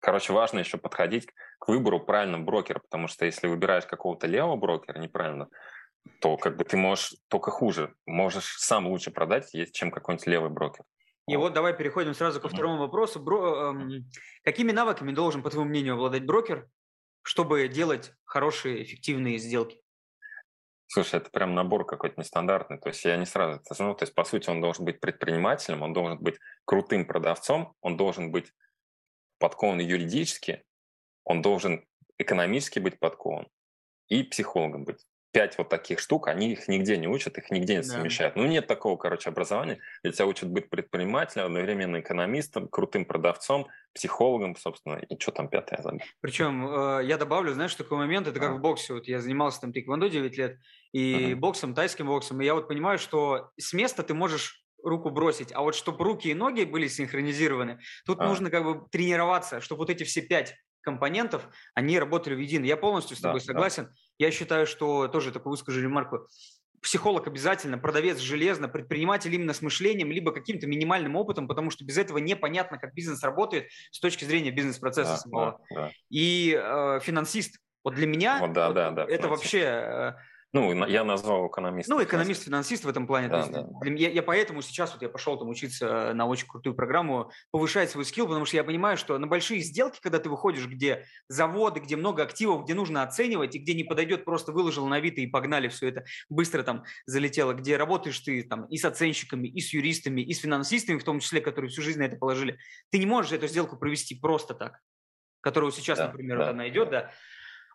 Короче, важно еще подходить к выбору правильного брокера, потому что если выбираешь какого-то левого брокера неправильно, то как бы ты можешь только хуже, можешь сам лучше продать, чем какой-нибудь левый брокер. И вот давай переходим сразу ко второму вопросу. Бро, эм, какими навыками должен, по твоему мнению, обладать брокер, чтобы делать хорошие, эффективные сделки? Слушай, это прям набор какой-то нестандартный. То есть я не сразу это знаю. То есть, по сути, он должен быть предпринимателем, он должен быть крутым продавцом, он должен быть подкован юридически, он должен экономически быть подкован и психологом быть пять вот таких штук, они их нигде не учат, их нигде не совмещают. Да. Ну, нет такого, короче, образования, где тебя учат быть предпринимателем, одновременно экономистом, крутым продавцом, психологом, собственно, и что там пятое забыл. Причем э, я добавлю, знаешь, такой момент, это как а. в боксе, вот я занимался там тэквондо 9 лет, и uh-huh. боксом, тайским боксом, и я вот понимаю, что с места ты можешь руку бросить, а вот чтобы руки и ноги были синхронизированы, тут а. нужно как бы тренироваться, чтобы вот эти все пять компонентов, они работали в едино. Я полностью с тобой да, согласен. Да. Я считаю, что тоже такую выскажу ремарку. Психолог обязательно, продавец железно, предприниматель именно с мышлением, либо каким-то минимальным опытом, потому что без этого непонятно, как бизнес работает с точки зрения бизнес-процесса да, самого. Да, да. И э, финансист. Вот для меня вот, да, вот, да, да, это финансист. вообще э, ну, я назвал экономистом. Ну, экономист-финансист в этом плане. Да, да. Я, я поэтому сейчас вот я пошел там учиться на очень крутую программу, повышать свой скилл, потому что я понимаю, что на большие сделки, когда ты выходишь, где заводы, где много активов, где нужно оценивать, и где не подойдет, просто выложил на Авито и погнали все это, быстро там залетело, где работаешь ты там и с оценщиками, и с юристами, и с финансистами, в том числе, которые всю жизнь на это положили, ты не можешь эту сделку провести просто так, которая сейчас, да, например, да, вот она идет, да. да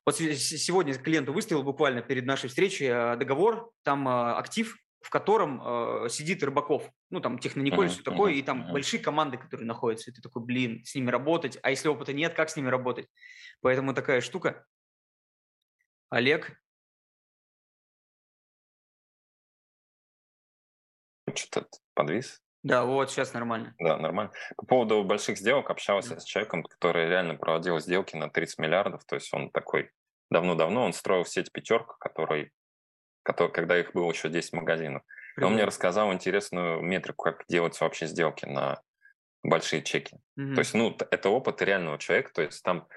вот сегодня клиенту выставил буквально перед нашей встречей э, договор, там э, актив, в котором э, сидит Рыбаков, ну там Технониколь, uh-huh, все такое, uh-huh, и там uh-huh. большие команды, которые находятся, и ты такой, блин, с ними работать, а если опыта нет, как с ними работать? Поэтому такая штука. Олег? Что-то подвис? Да, вот сейчас нормально. Да, нормально. По поводу больших сделок общался с человеком, который реально проводил сделки на 30 миллиардов. То есть он такой давно-давно, он строил сеть пятерка, который, который, когда их было еще 10 магазинов. Он мне рассказал интересную метрику, как делаются вообще сделки на большие чеки. Mm-hmm. То есть, ну, это опыт реального человека. То есть там,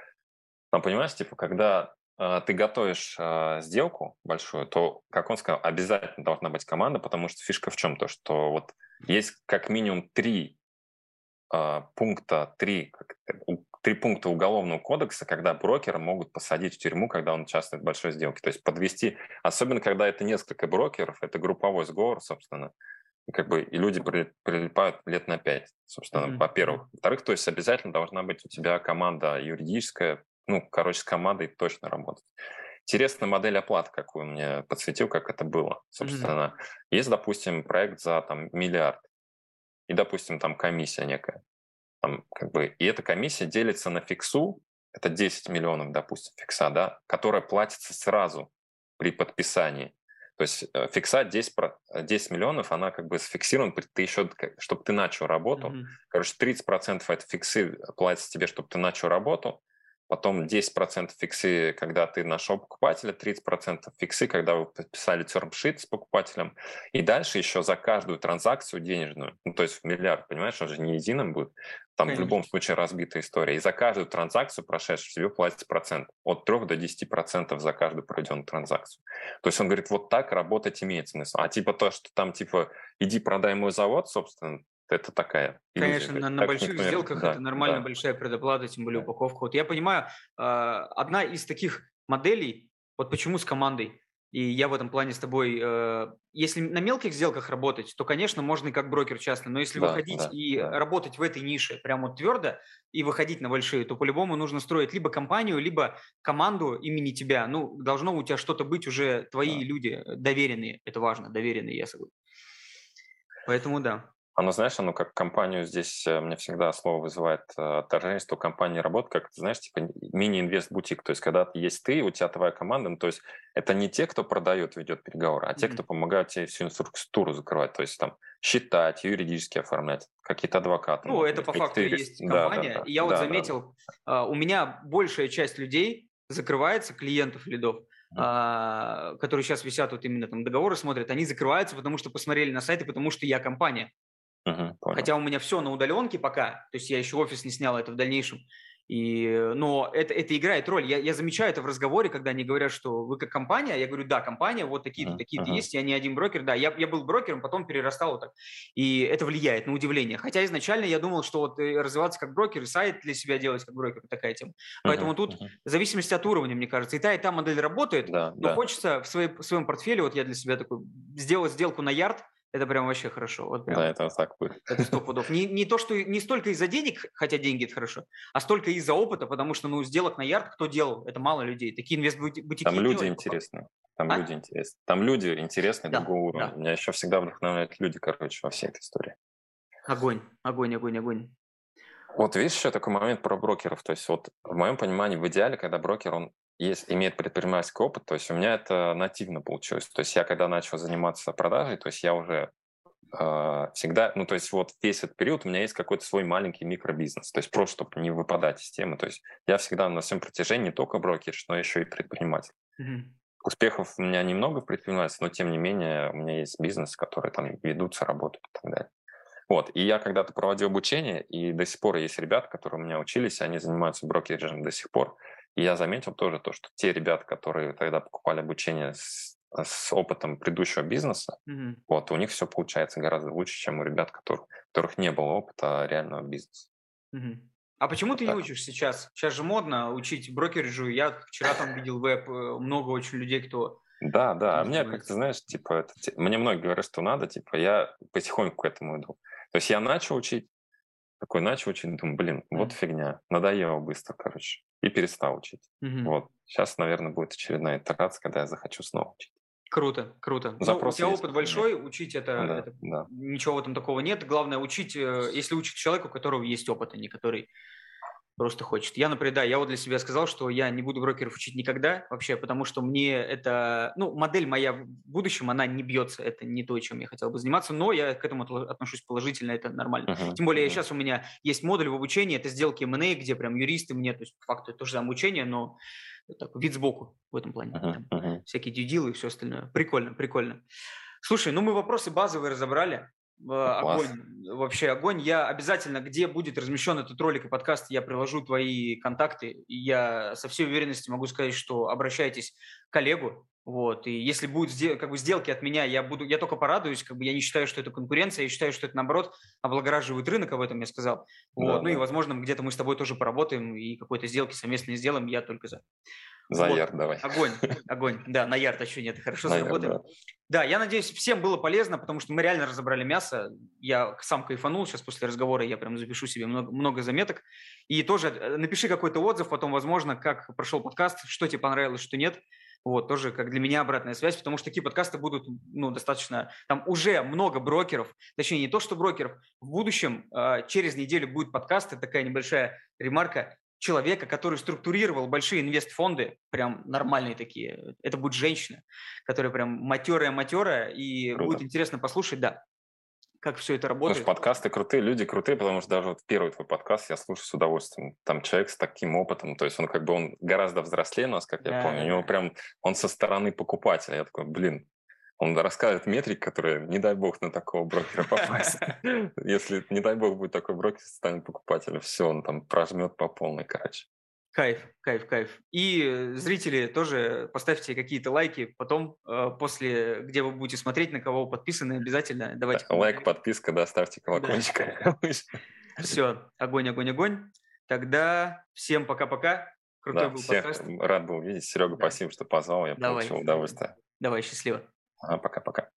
там понимаешь, типа, когда ты готовишь э, сделку большую, то, как он сказал, обязательно должна быть команда, потому что фишка в чем? То, что вот есть как минимум три э, пункта, три, три пункта уголовного кодекса, когда брокера могут посадить в тюрьму, когда он участвует в большой сделке. То есть подвести, особенно когда это несколько брокеров, это групповой сговор, собственно, как бы и люди прилипают лет на пять, собственно, mm-hmm. во-первых. Во-вторых, то есть обязательно должна быть у тебя команда юридическая, ну, короче, с командой точно работать. Интересная модель оплаты, какую мне подсветил, как это было. Собственно, mm-hmm. есть, допустим, проект за там миллиард, и, допустим, там комиссия некая. Там, как бы, и эта комиссия делится на фиксу, это 10 миллионов, допустим, фикса, да, которая платится сразу при подписании. То есть э, фикса 10, 10 миллионов, она как бы сфиксирована, ты еще, чтобы ты начал работу. Mm-hmm. Короче, 30% это фиксы платится тебе, чтобы ты начал работу потом 10% фиксы, когда ты нашел покупателя, 30% фиксы, когда вы подписали термшит с покупателем, и дальше еще за каждую транзакцию денежную, ну, то есть в миллиард, понимаешь, он же не единым будет, там Конечно. в любом случае разбитая история, и за каждую транзакцию прошедшую тебе платится процент, от 3 до 10% за каждую проведенную транзакцию. То есть он говорит, вот так работать имеет смысл. А типа то, что там типа иди продай мой завод, собственно, это такая Конечно, иллюзия, на, на больших например, сделках да, это нормально да. большая предоплата, тем более да. упаковка. Вот я понимаю, а, одна из таких моделей, вот почему с командой, и я в этом плане с тобой, э, если на мелких сделках работать, то, конечно, можно и как брокер частный, но если да, выходить да, и да. работать в этой нише прямо вот твердо и выходить на большие, то по-любому нужно строить либо компанию, либо команду имени тебя. Ну, должно у тебя что-то быть уже, твои да. люди доверенные, это важно, доверенные, я согласен. Поэтому да. Оно, знаешь, оно как компанию здесь, э, мне всегда слово вызывает э, отторжение, что компания работает как, знаешь, типа мини-инвест-бутик. То есть, когда есть ты, у тебя твоя команда, ну, то есть это не те, кто продает, ведет переговоры, а те, mm-hmm. кто помогают тебе всю инфраструктуру закрывать. То есть там считать, юридически оформлять, какие-то адвокаты. Ну, это по факту ты... есть компания. Да, да, да. И я вот да, заметил, да. у меня большая часть людей закрывается, клиентов лидов, а, которые сейчас висят вот именно там договоры смотрят, они закрываются, потому что посмотрели на сайты, потому что я компания. Угу, Хотя у меня все на удаленке пока, то есть я еще офис не снял это в дальнейшем. И, но это, это играет роль. Я, я замечаю это в разговоре, когда они говорят, что вы как компания. Я говорю, да, компания, вот такие-то, uh-huh. такие-то uh-huh. есть. Я не один брокер. Да, я, я был брокером, потом перерастал вот так. И это влияет на удивление. Хотя изначально я думал, что вот э, развиваться как брокер и сайт для себя делать как брокер – такая тема. Поэтому uh-huh. тут uh-huh. в зависимости от уровня, мне кажется, и та, и та модель работает. Да, но да. хочется в, своей, в своем портфеле, вот я для себя такой, сделать сделку на ярд – это прям вообще хорошо. Вот прям, да, это вот так будет. Это сто <laughs> пудов. Не, не то, что не столько из-за денег, хотя деньги это хорошо, а столько из-за опыта, потому что, ну, сделок на ярд кто делал? Это мало людей. Такие инвестбутики Там люди делают, интересные. Там а? люди интересные. Там люди интересные да, другого уровня. Да. Меня еще всегда вдохновляют люди, короче, во всей этой истории. Огонь, огонь, огонь, огонь. Вот видишь еще такой момент про брокеров. То есть вот в моем понимании в идеале, когда брокер, он есть, имеет предпринимательский опыт, то есть у меня это нативно получилось. То есть я когда начал заниматься продажей, то есть я уже э, всегда, ну то есть вот весь этот период у меня есть какой-то свой маленький микробизнес, то есть просто чтобы не выпадать из темы. То есть я всегда на всем протяжении не только брокер, но еще и предприниматель. Mm-hmm. Успехов у меня немного в предпринимательстве, но тем не менее у меня есть бизнес, который там ведутся, работают и так далее. Вот, и я когда-то проводил обучение, и до сих пор есть ребята, которые у меня учились, они занимаются брокерингом до сих пор. И я заметил тоже то, что те ребята, которые тогда покупали обучение с, с опытом предыдущего бизнеса, mm-hmm. вот, у них все получается гораздо лучше, чем у ребят, которых, у которых не было опыта реального бизнеса. Mm-hmm. А почему вот ты так. не учишь сейчас? Сейчас же модно учить брокериджу. Я вчера там видел веб, э, много очень людей, кто... Да, да, а мне как-то, знаешь, типа, это, мне многие говорят, что надо, типа, я потихоньку к этому иду. То есть я начал учить, такой начал учить, думаю, блин, вот mm фигня, надоело быстро, короче и перестал учить. Mm-hmm. Вот. Сейчас, наверное, будет очередная итерация, когда я захочу снова учить. Круто, круто. Запрос ну, у тебя опыт большой, учить это, да, это да. ничего в этом такого нет. Главное учить, э, если учить человека, у которого есть опыт, а не который просто хочет. Я, например, да, я вот для себя сказал, что я не буду брокеров учить никогда вообще, потому что мне это, ну, модель моя в будущем, она не бьется, это не то, чем я хотел бы заниматься, но я к этому отношусь положительно, это нормально. Uh-huh. Тем более uh-huh. сейчас у меня есть модуль в обучении, это сделки M&A, где прям юристы мне, то есть по факту это тоже самое обучение, но так, вид сбоку в этом плане. Uh-huh. Там, uh-huh. Всякие дьюдилы и все остальное. Прикольно, прикольно. Слушай, ну мы вопросы базовые разобрали. Класс. Огонь, вообще огонь. Я обязательно, где будет размещен этот ролик и подкаст, я приложу твои контакты. И я со всей уверенностью могу сказать, что обращайтесь к коллегу. Вот. И если будут как бы, сделки от меня, я, буду, я только порадуюсь. Как бы, я не считаю, что это конкуренция, я считаю, что это, наоборот, облагораживает рынок, об этом я сказал. Вот. Да, ну и, возможно, где-то мы с тобой тоже поработаем и какой-то сделки совместно сделаем, я только за. За вот. ярд давай. Огонь, <laughs> огонь. Да, на ярд еще нет. Хорошо на. Ярд, да. да, я надеюсь, всем было полезно, потому что мы реально разобрали мясо. Я сам кайфанул. Сейчас после разговора я прям запишу себе много, много заметок. И тоже э, напиши какой-то отзыв потом, возможно, как прошел подкаст, что тебе понравилось, что нет. Вот, тоже как для меня обратная связь, потому что такие подкасты будут, ну, достаточно... Там уже много брокеров, точнее, не то, что брокеров. В будущем, э, через неделю будет подкаст, это такая небольшая ремарка человека, который структурировал большие инвестфонды, прям нормальные такие. Это будет женщина, которая прям матерая-матерая, и Круто. будет интересно послушать, да, как все это работает. Слушай, подкасты крутые, люди крутые, потому что даже вот первый твой подкаст я слушаю с удовольствием. Там человек с таким опытом, то есть он как бы он гораздо взрослее нас, как я да, помню. У него прям, он со стороны покупателя. Я такой, блин, он рассказывает метрик, которые, не дай бог, на такого брокера попасть. <laughs> <laughs> Если, не дай бог, будет такой брокер, станет покупателем, все, он там прожмет по полной, короче. Кайф, кайф, кайф. И зрители тоже поставьте какие-то лайки потом, э, после, где вы будете смотреть, на кого вы подписаны, обязательно давайте. Лайк, подписка, да, ставьте колокольчик. <laughs> Все, огонь, огонь, огонь. Тогда всем пока-пока. Крутой да, был всех подкаст. рад был видеть. Серега, да. спасибо, что позвал. Я Давай. получил удовольствие. Давай, счастливо. А, пока-пока.